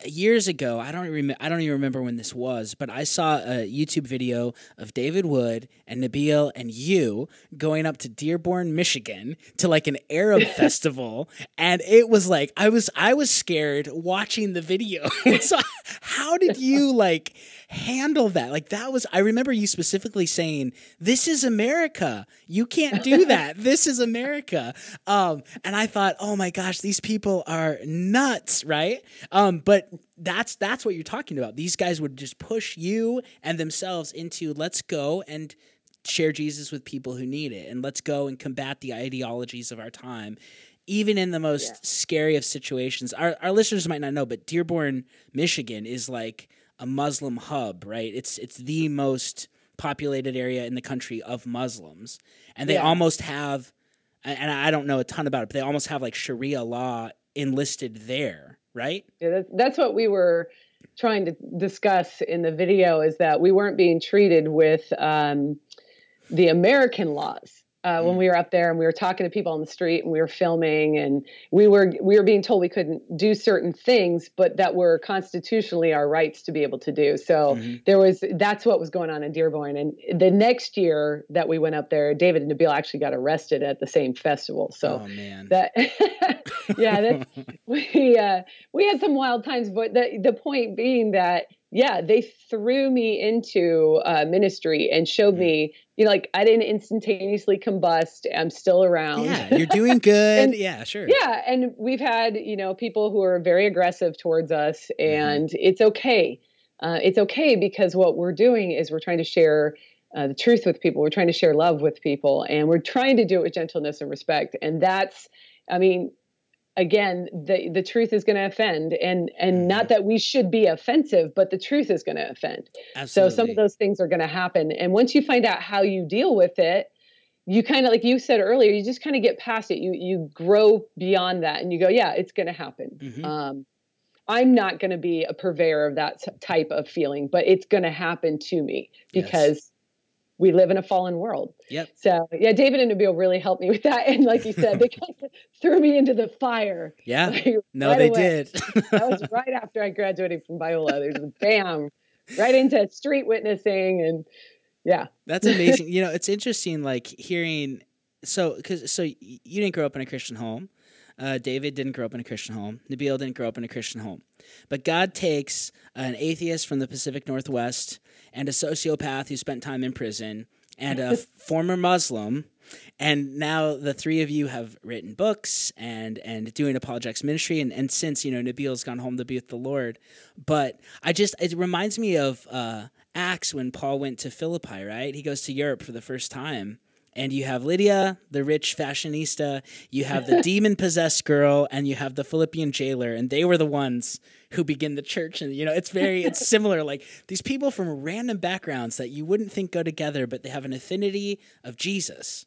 years ago, I don't remember. I don't even remember when this was, but I saw a YouTube video of David Wood and Nabil and you going up to Dearborn, Michigan, to like an Arab festival, and it was like I was I was scared watching the video. so how did you like? handle that. Like that was I remember you specifically saying, "This is America. You can't do that. this is America." Um, and I thought, "Oh my gosh, these people are nuts, right?" Um, but that's that's what you're talking about. These guys would just push you and themselves into let's go and share Jesus with people who need it and let's go and combat the ideologies of our time even in the most yeah. scary of situations. Our, our listeners might not know, but Dearborn, Michigan is like a Muslim hub, right? It's it's the most populated area in the country of Muslims, and they yeah. almost have, and I don't know a ton about it, but they almost have like Sharia law enlisted there, right? Yeah, that's what we were trying to discuss in the video is that we weren't being treated with um, the American laws uh, when mm. we were up there and we were talking to people on the street and we were filming and we were we were being told we couldn't do certain things but that were constitutionally our rights to be able to do so mm-hmm. there was that's what was going on in dearborn and the next year that we went up there david and nabil actually got arrested at the same festival so oh, man. that yeah that we uh, we had some wild times but the the point being that yeah, they threw me into uh, ministry and showed mm. me, you know, like I didn't instantaneously combust. I'm still around. Yeah, you're doing good. and, yeah, sure. Yeah, and we've had, you know, people who are very aggressive towards us, mm-hmm. and mm-hmm. it's okay. Uh, it's okay because what we're doing is we're trying to share uh, the truth with people. We're trying to share love with people, and we're trying to do it with gentleness and respect. And that's, I mean, again the the truth is going to offend and and mm-hmm. not that we should be offensive but the truth is going to offend Absolutely. so some of those things are going to happen and once you find out how you deal with it you kind of like you said earlier you just kind of get past it you you grow beyond that and you go yeah it's going to happen mm-hmm. um, i'm not going to be a purveyor of that type of feeling but it's going to happen to me because yes we live in a fallen world. Yep. So yeah, David and Nabil really helped me with that. And like you said, they kind of threw me into the fire. Yeah. Like, no, right they away. did. that was right after I graduated from Biola. There's a bam, right into street witnessing and yeah. That's amazing. you know, it's interesting like hearing so cuz so you didn't grow up in a Christian home. Uh, David didn't grow up in a Christian home. Nabil didn't grow up in a Christian home. But God takes an atheist from the Pacific Northwest and a sociopath who spent time in prison and a former Muslim. And now the three of you have written books and and doing apologetics ministry. And, and since, you know, Nabil's gone home to be with the Lord. But I just, it reminds me of uh, Acts when Paul went to Philippi, right? He goes to Europe for the first time and you have Lydia, the rich fashionista, you have the demon possessed girl, and you have the Philippian jailer, and they were the ones who begin the church. And you know, it's very it's similar. Like these people from random backgrounds that you wouldn't think go together, but they have an affinity of Jesus.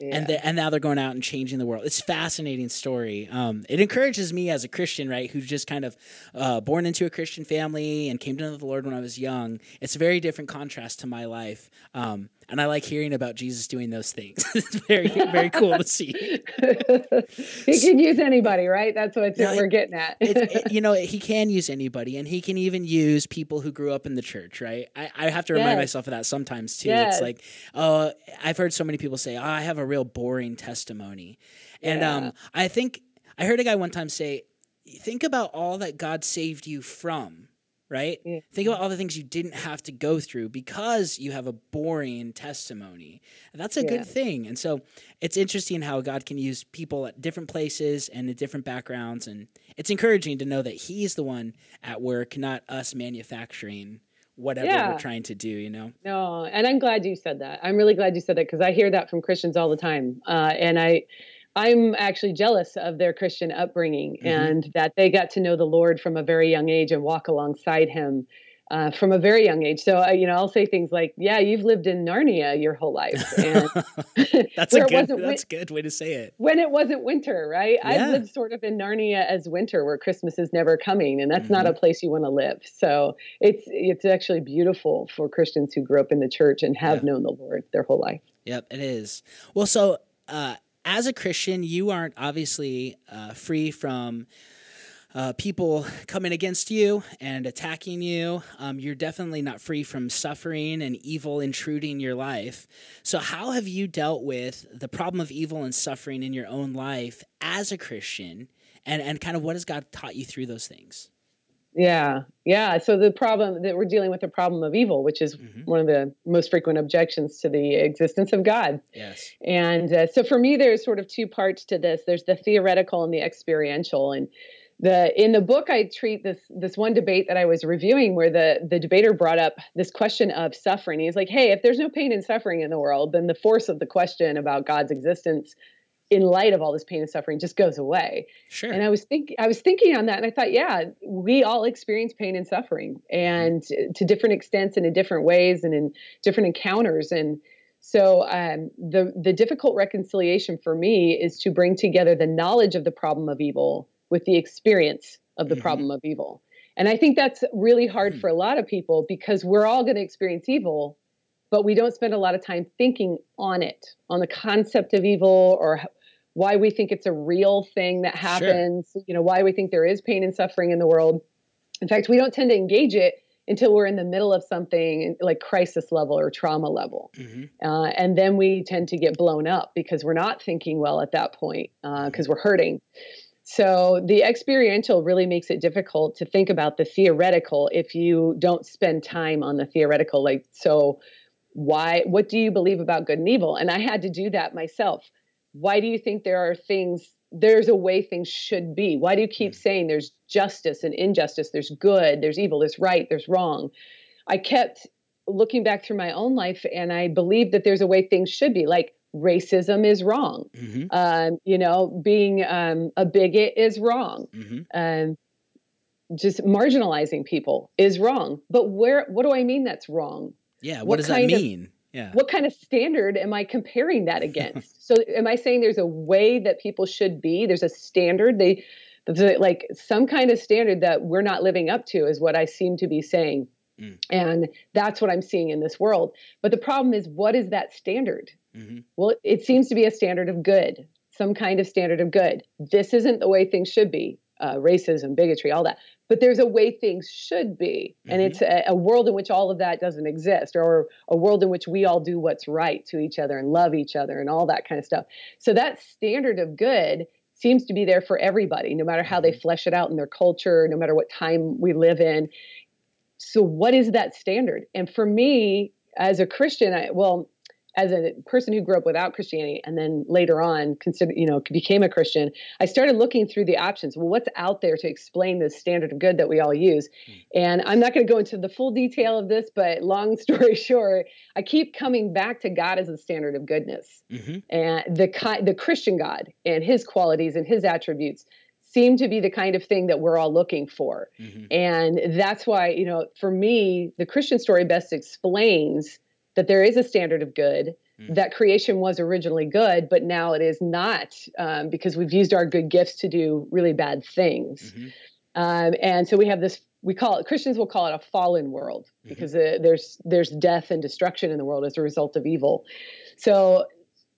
Yeah. And, and now they're going out and changing the world. It's fascinating story. Um, it encourages me as a Christian, right, who's just kind of uh, born into a Christian family and came to know the Lord when I was young. It's a very different contrast to my life. Um, and I like hearing about Jesus doing those things. it's very very cool to see. he can use anybody, right? That's what no, we're getting at. it, you know, he can use anybody, and he can even use people who grew up in the church, right? I, I have to remind yes. myself of that sometimes too. Yes. It's like, oh, I've heard so many people say, "Oh, I have a real boring testimony," and yeah. um, I think I heard a guy one time say, "Think about all that God saved you from." Right? Think about all the things you didn't have to go through because you have a boring testimony. That's a yeah. good thing. And so it's interesting how God can use people at different places and in different backgrounds. And it's encouraging to know that He's the one at work, not us manufacturing whatever yeah. we're trying to do, you know? No, and I'm glad you said that. I'm really glad you said that because I hear that from Christians all the time. Uh, and I, I'm actually jealous of their Christian upbringing mm-hmm. and that they got to know the Lord from a very young age and walk alongside Him uh, from a very young age. So, uh, you know, I'll say things like, "Yeah, you've lived in Narnia your whole life." And that's a good. That's win- good way to say it. When it wasn't winter, right? Yeah. I've lived sort of in Narnia as winter, where Christmas is never coming, and that's mm-hmm. not a place you want to live. So, it's it's actually beautiful for Christians who grew up in the church and have yeah. known the Lord their whole life. Yep, it is. Well, so. Uh, as a Christian, you aren't obviously uh, free from uh, people coming against you and attacking you. Um, you're definitely not free from suffering and evil intruding your life. So, how have you dealt with the problem of evil and suffering in your own life as a Christian? And, and kind of what has God taught you through those things? Yeah, yeah. So the problem that we're dealing with the problem of evil, which is mm-hmm. one of the most frequent objections to the existence of God. Yes. And uh, so for me, there's sort of two parts to this. There's the theoretical and the experiential. And the in the book, I treat this this one debate that I was reviewing, where the the debater brought up this question of suffering. He's like, "Hey, if there's no pain and suffering in the world, then the force of the question about God's existence in light of all this pain and suffering just goes away. Sure. And I was thinking I was thinking on that and I thought, yeah, we all experience pain and suffering and to different extents and in different ways and in different encounters and so um, the the difficult reconciliation for me is to bring together the knowledge of the problem of evil with the experience of the mm-hmm. problem of evil. And I think that's really hard mm-hmm. for a lot of people because we're all going to experience evil, but we don't spend a lot of time thinking on it, on the concept of evil or why we think it's a real thing that happens, sure. you know, why we think there is pain and suffering in the world. In fact, we don't tend to engage it until we're in the middle of something like crisis level or trauma level. Mm-hmm. Uh, and then we tend to get blown up because we're not thinking well at that point because uh, we're hurting. So the experiential really makes it difficult to think about the theoretical if you don't spend time on the theoretical. Like, so why, what do you believe about good and evil? And I had to do that myself. Why do you think there are things, there's a way things should be? Why do you keep mm. saying there's justice and injustice? There's good, there's evil, there's right, there's wrong. I kept looking back through my own life and I believe that there's a way things should be. Like, racism is wrong. Mm-hmm. Um, you know, being um, a bigot is wrong. Mm-hmm. Um, just marginalizing people is wrong. But where? What do I mean that's wrong? Yeah. What, what does that mean? Of, yeah. What kind of standard am I comparing that against? so, am I saying there's a way that people should be? There's a standard. They, like some kind of standard that we're not living up to is what I seem to be saying. Mm. And that's what I'm seeing in this world. But the problem is, what is that standard? Mm-hmm. Well, it seems to be a standard of good, some kind of standard of good. This isn't the way things should be uh, racism, bigotry, all that. But there's a way things should be. Mm-hmm. And it's a, a, world in which all of that doesn't exist, or a world in which we all do what's right to each other and love each other and all that kind of stuff. So that standard of good seems to be there for everybody, no matter how they mm-hmm. flesh it out in their culture, no matter what time we live in. So, what is that standard? And for me, as a Christian, I, well, as a person who grew up without Christianity and then later on consider you know became a Christian, I started looking through the options. Well, what's out there to explain this standard of good that we all use? Mm. And I'm not going to go into the full detail of this, but long story short, I keep coming back to God as a standard of goodness mm-hmm. and the the Christian God and His qualities and His attributes seem to be the kind of thing that we're all looking for. Mm-hmm. And that's why, you know, for me, the Christian story best explains that there is a standard of good, mm. that creation was originally good, but now it is not um, because we've used our good gifts to do really bad things. Mm-hmm. Um, and so we have this. We call it Christians will call it a fallen world mm-hmm. because uh, there's there's death and destruction in the world as a result of evil. So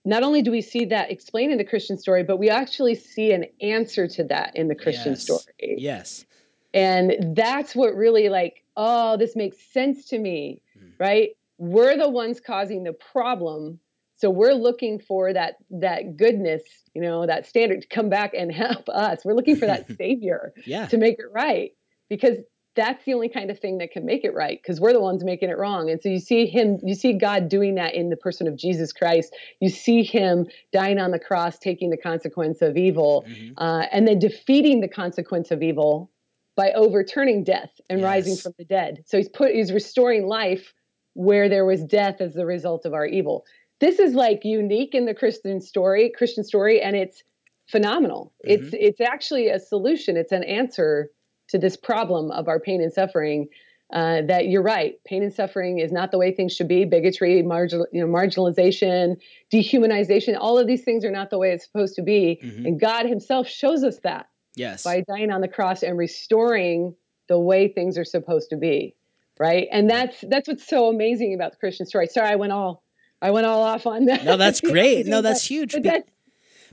not only do we see that explained in the Christian story, but we actually see an answer to that in the Christian yes. story. Yes. And that's what really like, oh, this makes sense to me, mm. right? We're the ones causing the problem so we're looking for that that goodness you know that standard to come back and help us we're looking for that savior yeah. to make it right because that's the only kind of thing that can make it right because we're the ones making it wrong and so you see him you see god doing that in the person of jesus christ you see him dying on the cross taking the consequence of evil mm-hmm. uh, and then defeating the consequence of evil by overturning death and yes. rising from the dead so he's put he's restoring life where there was death as the result of our evil. This is like unique in the Christian story, Christian story, and it's phenomenal. Mm-hmm. It's it's actually a solution. It's an answer to this problem of our pain and suffering. Uh, that you're right, pain and suffering is not the way things should be. Bigotry, marginal, you know, marginalization, dehumanization, all of these things are not the way it's supposed to be. Mm-hmm. And God Himself shows us that. Yes. By dying on the cross and restoring the way things are supposed to be right? And that's that's what's so amazing about the christian story. Sorry i went all i went all off on that. No that's great. No that's huge. that's,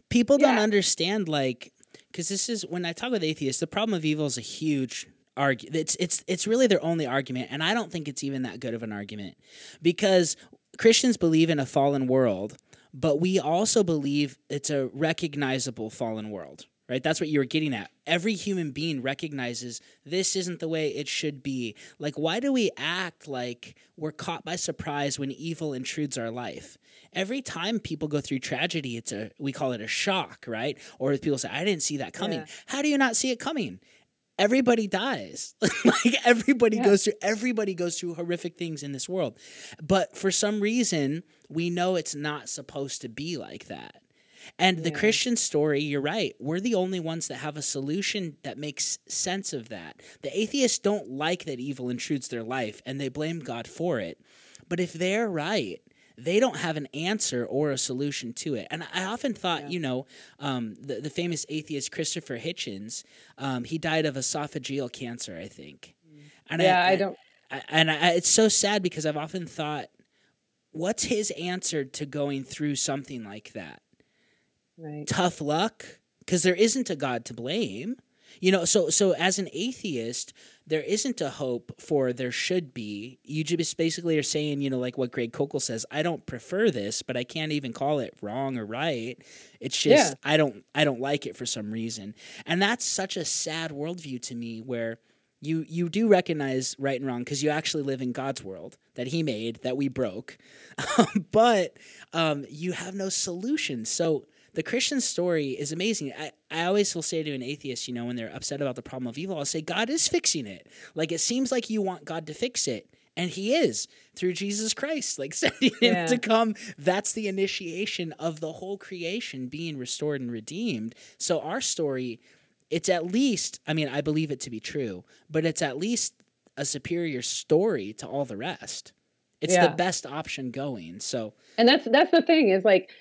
people don't yeah. understand like because this is when i talk with atheists the problem of evil is a huge argument it's it's it's really their only argument and i don't think it's even that good of an argument. Because christians believe in a fallen world but we also believe it's a recognizable fallen world right? That's what you were getting at. Every human being recognizes this isn't the way it should be. Like, why do we act like we're caught by surprise when evil intrudes our life? Every time people go through tragedy, it's a we call it a shock, right? Or people say, "I didn't see that coming." Yeah. How do you not see it coming? Everybody dies. like everybody yeah. goes through everybody goes through horrific things in this world. But for some reason, we know it's not supposed to be like that And yeah. the Christian story, you're right. We're the only ones that have a solution that makes sense of that. The atheists don't like that evil intrudes their life and they blame God for it. But if they're right, they don't have an answer or a solution to it. And I often thought, yeah. you know, um, the, the famous atheist Christopher Hitchens, um, he died of esophageal cancer, I think. And yeah, I, I don't. I, and I, it's so sad because I've often thought, what's his answer to going through something like that? Right. Tough luck, because there isn't a God to blame. You know, so so as an atheist, there isn't a hope for there should be. You just basically are saying, you know, like what Greg Koukl says, I don't prefer this, but I can't even call it wrong or right. It's just yeah. I don't I don't like it for some reason. And that's such a sad worldview to me where you you do recognize right and wrong because you actually live in God's world that He made that we broke, but um, you have no solution. So the Christian story is amazing. I, I always will say to an atheist, you know, when they're upset about the problem of evil, I'll say, God is fixing it. Like it seems like you want God to fix it. And he is through Jesus Christ, like sending him yeah. to come. That's the initiation of the whole creation being restored and redeemed. So our story, it's at least, I mean, I believe it to be true, but it's at least a superior story to all the rest. It's yeah. the best option going. So And that's that's the thing is like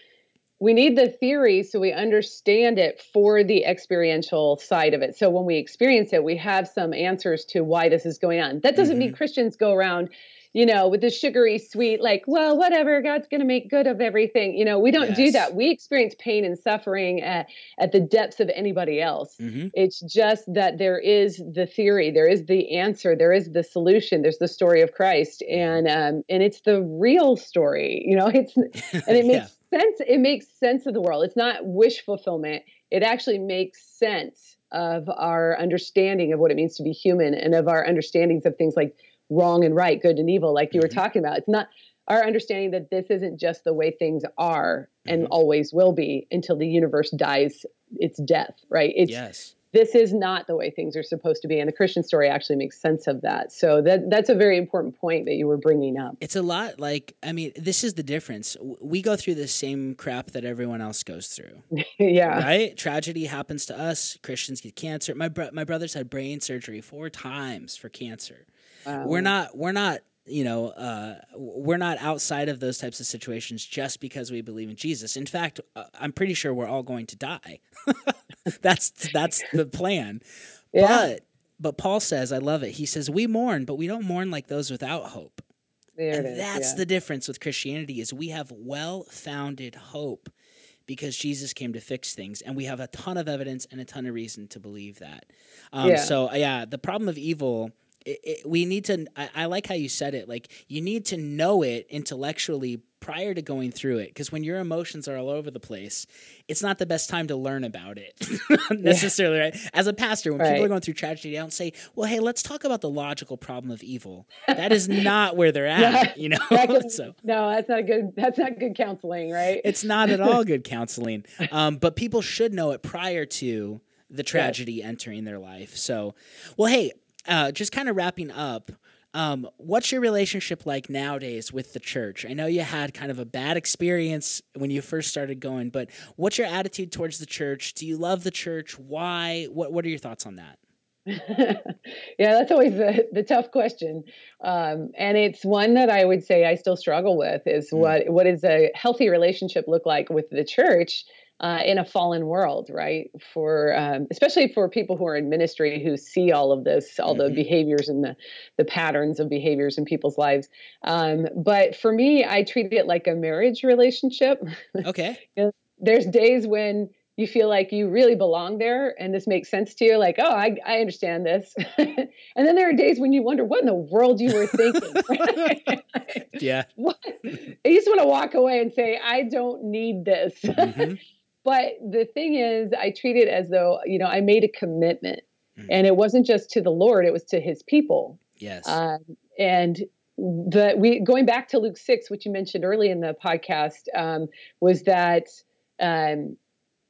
we need the theory so we understand it for the experiential side of it. So when we experience it, we have some answers to why this is going on. That doesn't mm-hmm. mean Christians go around, you know, with the sugary sweet, like, well, whatever, God's going to make good of everything. You know, we don't yes. do that. We experience pain and suffering at, at the depths of anybody else. Mm-hmm. It's just that there is the theory, there is the answer, there is the solution, there's the story of Christ, and um, and it's the real story. You know, it's and it makes. yeah sense. It makes sense of the world. It's not wish fulfillment. It actually makes sense of our understanding of what it means to be human and of our understandings of things like wrong and right, good and evil, like you mm-hmm. were talking about. It's not our understanding that this isn't just the way things are and mm-hmm. always will be until the universe dies its death, right? It's yes this is not the way things are supposed to be and the christian story actually makes sense of that. So that that's a very important point that you were bringing up. It's a lot like i mean this is the difference. We go through the same crap that everyone else goes through. Yeah. Right? Tragedy happens to us christians get cancer. My bro- my brothers had brain surgery four times for cancer. Wow. we're not we're not you know, uh, we're not outside of those types of situations just because we believe in Jesus. In fact, uh, I'm pretty sure we're all going to die. that's that's the plan. Yeah. But but Paul says, I love it. He says, "We mourn, but we don't mourn like those without hope." There and that's yeah. the difference with Christianity is we have well-founded hope because Jesus came to fix things, and we have a ton of evidence and a ton of reason to believe that. Um, yeah. So yeah, the problem of evil it, it, we need to I, I, like how you said it like you need to know it intellectually prior to going through it because when your emotions are all over the place it's not the best time to learn about it necessarily yeah. right? As a pastor when right. people are going through tragedy i don't say well hey let's talk about the logical problem of evil. That is not where they're at yeah, you know? Can, so no that's not good that's not good counseling right? It's not at all good counseling. Um, but people should know it prior to the tragedy yes. entering their life. So well hey uh, just kind of wrapping up, um, what's your relationship like nowadays with the church? I know you had kind of a bad experience when you first started going, but what's your attitude towards the church? Do you love the church? Why? What What are your thoughts on that? yeah, that's always the, the tough question, um, and it's one that I would say I still struggle with. Is mm. what what does a healthy relationship look like with the church? Uh, in a fallen world, right? For um, especially for people who are in ministry who see all of this, all mm-hmm. the behaviors and the the patterns of behaviors in people's lives. Um, but for me, I treat it like a marriage relationship. Okay. There's days when you feel like you really belong there and this makes sense to you like oh i, I understand this and then there are days when you wonder what in the world you were thinking yeah what? you just want to walk away and say i don't need this mm-hmm. But the thing is, I treat it as though, you know, I made a commitment. Mm-hmm. And it wasn't just to the Lord, it was to his people. Yes. Um, and the we going back to Luke 6, which you mentioned early in the podcast, um, was that um,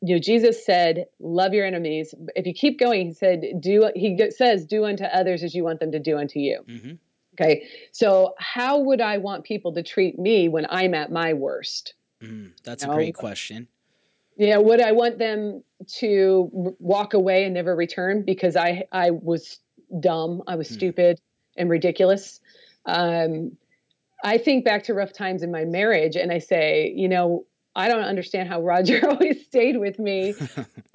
you know Jesus said, "Love your enemies." If you keep going, he said, "Do." He says, "Do unto others as you want them to do unto you." Mm-hmm. Okay, so how would I want people to treat me when I'm at my worst? Mm, that's you know? a great question Yeah, would I want them to walk away and never return because I I was dumb, I was hmm. stupid and ridiculous? Um, I think back to rough times in my marriage and I say, you know, I don't understand how Roger always stayed with me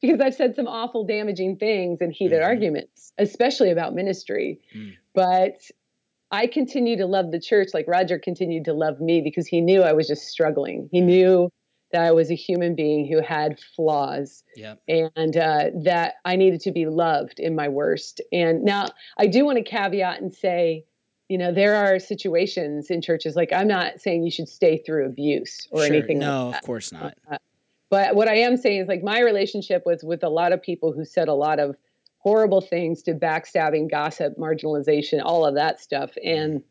because I've said some awful damaging things and heated mm-hmm. arguments, especially about ministry. Mm. But I continue to love the church like Roger continued to love me because he knew I was just struggling. He mm. knew that I was a human being who had flaws yep. and uh, that I needed to be loved in my worst. And now I do want to caveat and say, you know, there are situations in churches, like I'm not saying you should stay through abuse or anything. sure. anything. No, like of course not. Uh, but what I am saying is like my relationship was with a lot of people who said a lot of horrible things to backstabbing, gossip, marginalization, all of that stuff. And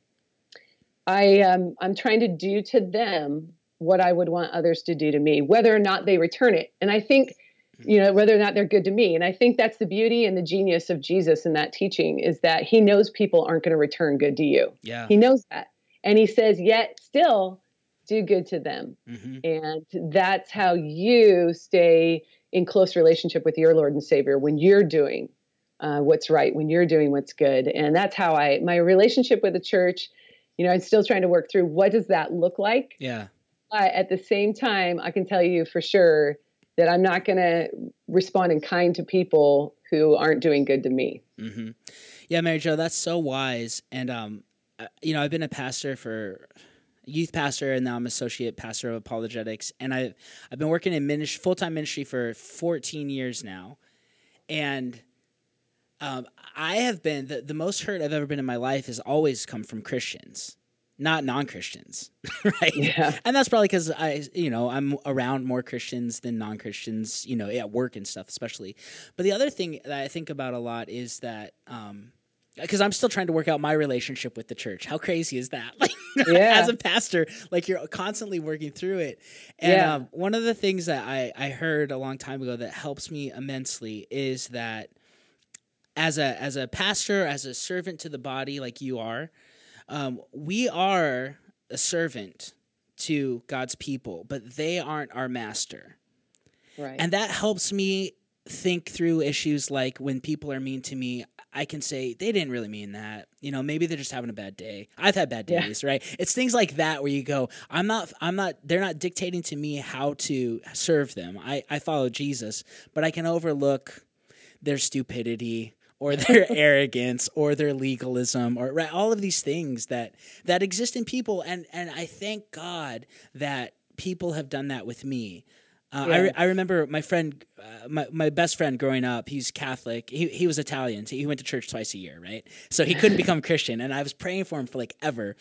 I um, I'm trying to do to them what I would want others to do to me, whether or not they return it. And I think, you know, whether or not they're good to me. And I think that's the beauty and the genius of Jesus in that teaching is that he knows people aren't going to return good to you. Yeah. He knows that. And he says, yet still do good to them. Mm-hmm. And that's how you stay in close relationship with your Lord and Savior when you're doing uh, what's right, when you're doing what's good. And that's how I, my relationship with the church, you know, I'm still trying to work through what does that look like? Yeah. But at the same time, I can tell you for sure that I'm not going to respond in kind to people who aren't doing good to me. Mm-hmm. Yeah, Mary Jo, that's so wise. And, um, uh, you know, I've been a pastor for youth pastor and now I'm associate pastor of apologetics and I've I've been working in full-time ministry for 14 years now and um, I have been the, the most hurt I've ever been in my life has always come from Christians, not non Christians, right? Yeah. And that's probably because I, you know, I'm around more Christians than non Christians, you know, at work and stuff, especially. But the other thing that I think about a lot is that, um, because I'm still trying to work out my relationship with the church. How crazy is that? Like, yeah. as a pastor, like you're constantly working through it. And yeah. um, one of the things that I, I heard a long time ago that helps me immensely is that as a as a pastor, as a servant to the body, like you are, um, we are a servant to God's people, but they aren't our master. Right. And that helps me think through issues like when people are mean to me, I can say they didn't really mean that. You know, maybe they're just having a bad day. I've had bad days, yeah. right? It's things like that where you go, I'm not I'm not they're not dictating to me how to serve them. I I follow Jesus, but I can overlook their stupidity or their arrogance or their legalism or right, all of these things that that exist in people and and I thank God that people have done that with me. Uh, yeah. I, re- I remember my friend, uh, my, my best friend growing up, he's Catholic. He, he was Italian. So he went to church twice a year, right? So he couldn't become Christian. And I was praying for him for like ever.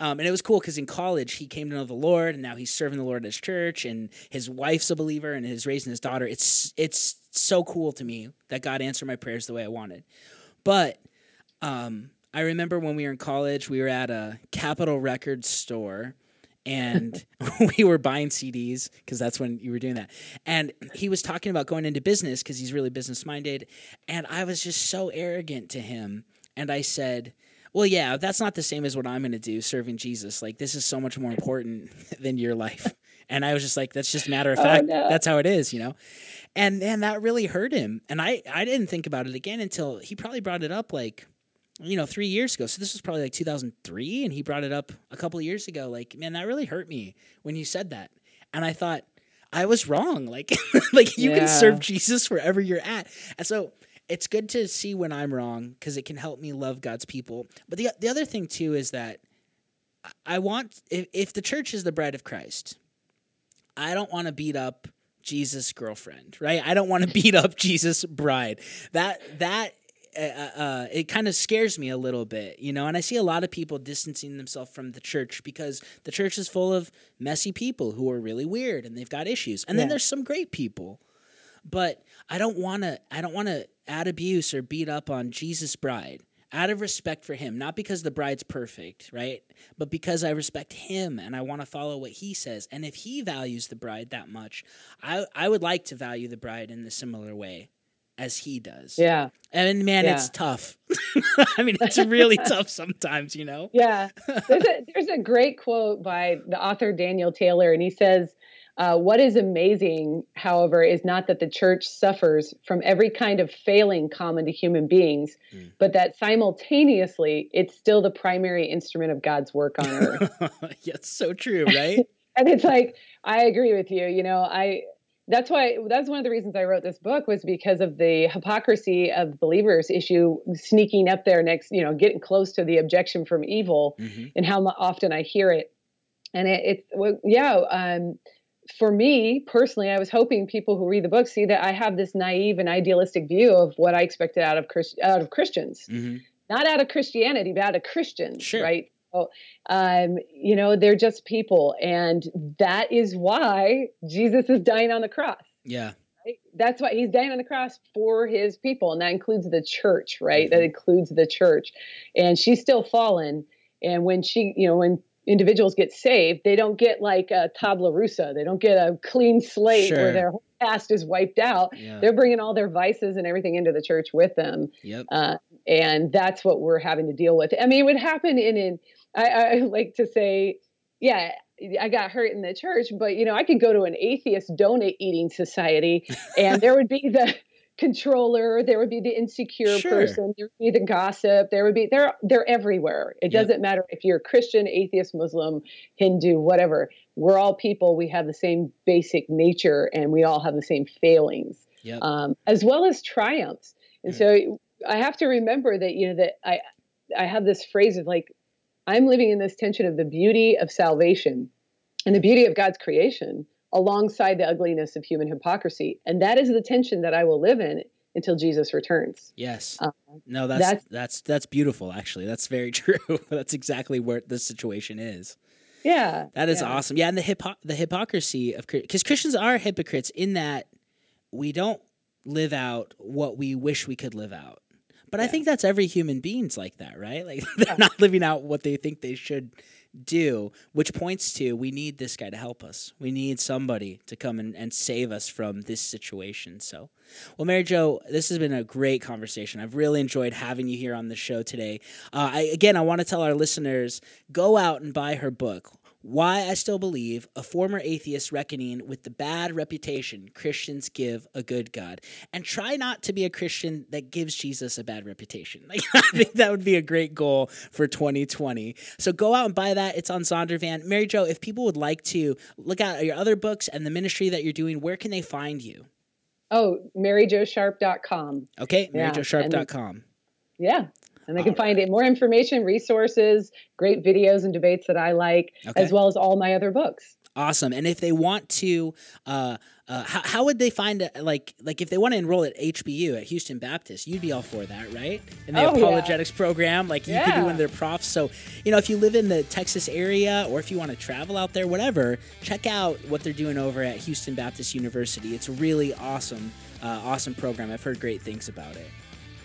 Um, and it was cool because in college he came to know the Lord, and now he's serving the Lord at his church, and his wife's a believer, and he's raising his daughter. It's it's so cool to me that God answered my prayers the way I wanted. But um, I remember when we were in college, we were at a Capitol Records store, and we were buying CDs because that's when you were doing that. And he was talking about going into business because he's really business minded, and I was just so arrogant to him, and I said well, yeah, that's not the same as what I'm going to do serving Jesus. Like, this is so much more important than your life. And I was just like, that's just matter of oh, fact. Oh, no. That's how it is, you know? And and that really hurt him. And I, I didn't think about it again until he probably brought it up like, you know, three years ago. So this was probably like 2003. And he brought it up a couple of years ago. Like, man, that really hurt me when you said that. And I thought, I was wrong. Like, like you yeah. can serve Jesus wherever you're at. And so it's good to see when I'm wrong because it can help me love God's people. But the the other thing too is that I want if, if the church is the bride of Christ, I don't want to beat up Jesus' girlfriend, right? I don't want to beat up Jesus' bride. That that uh, uh, uh it kind of scares me a little bit, you know. And I see a lot of people distancing themselves from the church because the church is full of messy people who are really weird and they've got issues. And yeah. then there's some great people, but I don't want to. I don't want to add abuse or beat up on Jesus' bride out of respect for him, not because the bride's perfect, right? But because I respect him and I want to follow what he says. And if he values the bride that much, I I would like to value the bride in a similar way as he does. Yeah. And man, yeah. it's tough. I mean, it's really tough sometimes, you know? Yeah. There's a, there's a great quote by the author Daniel Taylor, and he says, Uh, what is amazing, however, is not that the church suffers from every kind of failing common to human beings, mm. but that simultaneously it's still the primary instrument of God's work on earth. yeah, so true, right? and it's like, I agree with you. You know, I that's why that's one of the reasons I wrote this book was because of the hypocrisy of believers issue sneaking up there next, you know, getting close to the objection from evil mm-hmm. and how often I hear it. And it, it's well, yeah, um, for me personally, I was hoping people who read the book see that I have this naive and idealistic view of what I expected out of Christ- out of Christians, mm-hmm. not out of Christianity, but out of Christians, sure. right? So, um, you know, they're just people, and that is why Jesus is dying on the cross. Yeah. Right? That's why he's dying on the cross for his people, and that includes the church, right? Mm-hmm. That includes the church, and she's still fallen. And when she, you know, when individuals get saved, they don't get like a tabula rasa. They don't get a clean slate sure. where their whole past is wiped out. Yeah. They're bringing all their vices and everything into the church with them. Yep. Uh, and that's what we're having to deal with. I mean, it would happen in an, I, I like to say, yeah, I got hurt in the church, but you know, I could go to an atheist donut eating society and there would be the controller there would be the insecure sure. person there would be the gossip there would be they're they're everywhere. It doesn't matter if you're christian atheist muslim hindu whatever. We're all people we have the same basic nature and we all have the same failings yep. um, as well as triumphs. And so i have to remember that you know that i i have this phrase of like i'm living in this tension of the beauty of salvation and the beauty of god's creation alongside the ugliness of human hypocrisy. And that is the tension that I will live in until Jesus returns. Yes. Uh, no, that's, that's that's that's beautiful actually. That's very true. that's exactly where the situation is. Yeah. That is yeah. awesome. Yeah, and the hypo- the hypocrisy of cuz Christians are hypocrites in that we don't live out what we wish we could live out. But yeah. I think that's every human being's like that, right? Like they're yeah. not living out what they think they should do, which points to we need this guy to help us. We need somebody to come and, and save us from this situation. So, well, Mary Jo, this has been a great conversation. I've really enjoyed having you here on the show today. Uh, I, again, I want to tell our listeners go out and buy her book. Why I Still Believe, a former atheist reckoning with the bad reputation Christians give a good God. And try not to be a Christian that gives Jesus a bad reputation. Like, I think that would be a great goal for 2020. So go out and buy that. It's on Zondervan. Mary Jo, if people would like to look at your other books and the ministry that you're doing, where can they find you? Oh, maryjosharp.com. Okay, maryjosharp.com. Yeah, and they can find it, more information, resources, great videos and debates that I like, okay. as well as all my other books. Awesome. And if they want to, uh, uh, how, how would they find it? Like, like if they want to enroll at HBU at Houston Baptist, you'd be all for that, right? In the oh, apologetics yeah. program, like you yeah. could be one of their profs. So, you know, if you live in the Texas area or if you want to travel out there, whatever, check out what they're doing over at Houston Baptist University. It's a really awesome, uh, awesome program. I've heard great things about it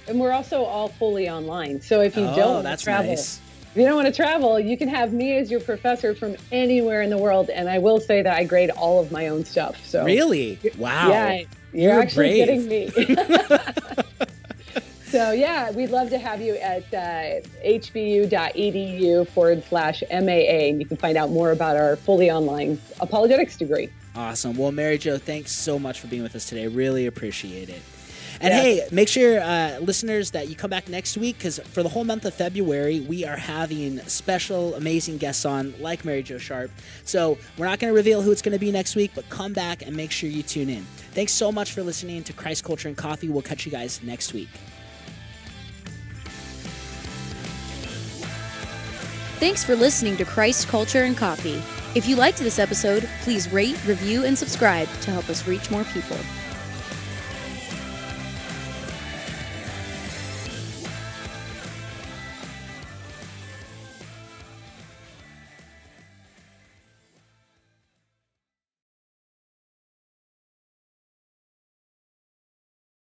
and we're also all fully online. So if you oh, don't want to travel, nice. if you don't want to travel, you can have me as your professor from anywhere in the world. And I will say that I grade all of my own stuff. So really, wow, yeah, you're, you're actually brave. getting me. so yeah, we'd love to have you at uh, hbu.edu forward slash MAA, and you can find out more about our fully online apologetics degree. Awesome. Well, Mary Jo, thanks so much for being with us today. Really appreciate it. And yeah. hey, make sure, uh, listeners, that you come back next week because for the whole month of February, we are having special, amazing guests on, like Mary Jo Sharp. So we're not going to reveal who it's going to be next week, but come back and make sure you tune in. Thanks so much for listening to Christ Culture and Coffee. We'll catch you guys next week. Thanks for listening to Christ Culture and Coffee. If you liked this episode, please rate, review, and subscribe to help us reach more people.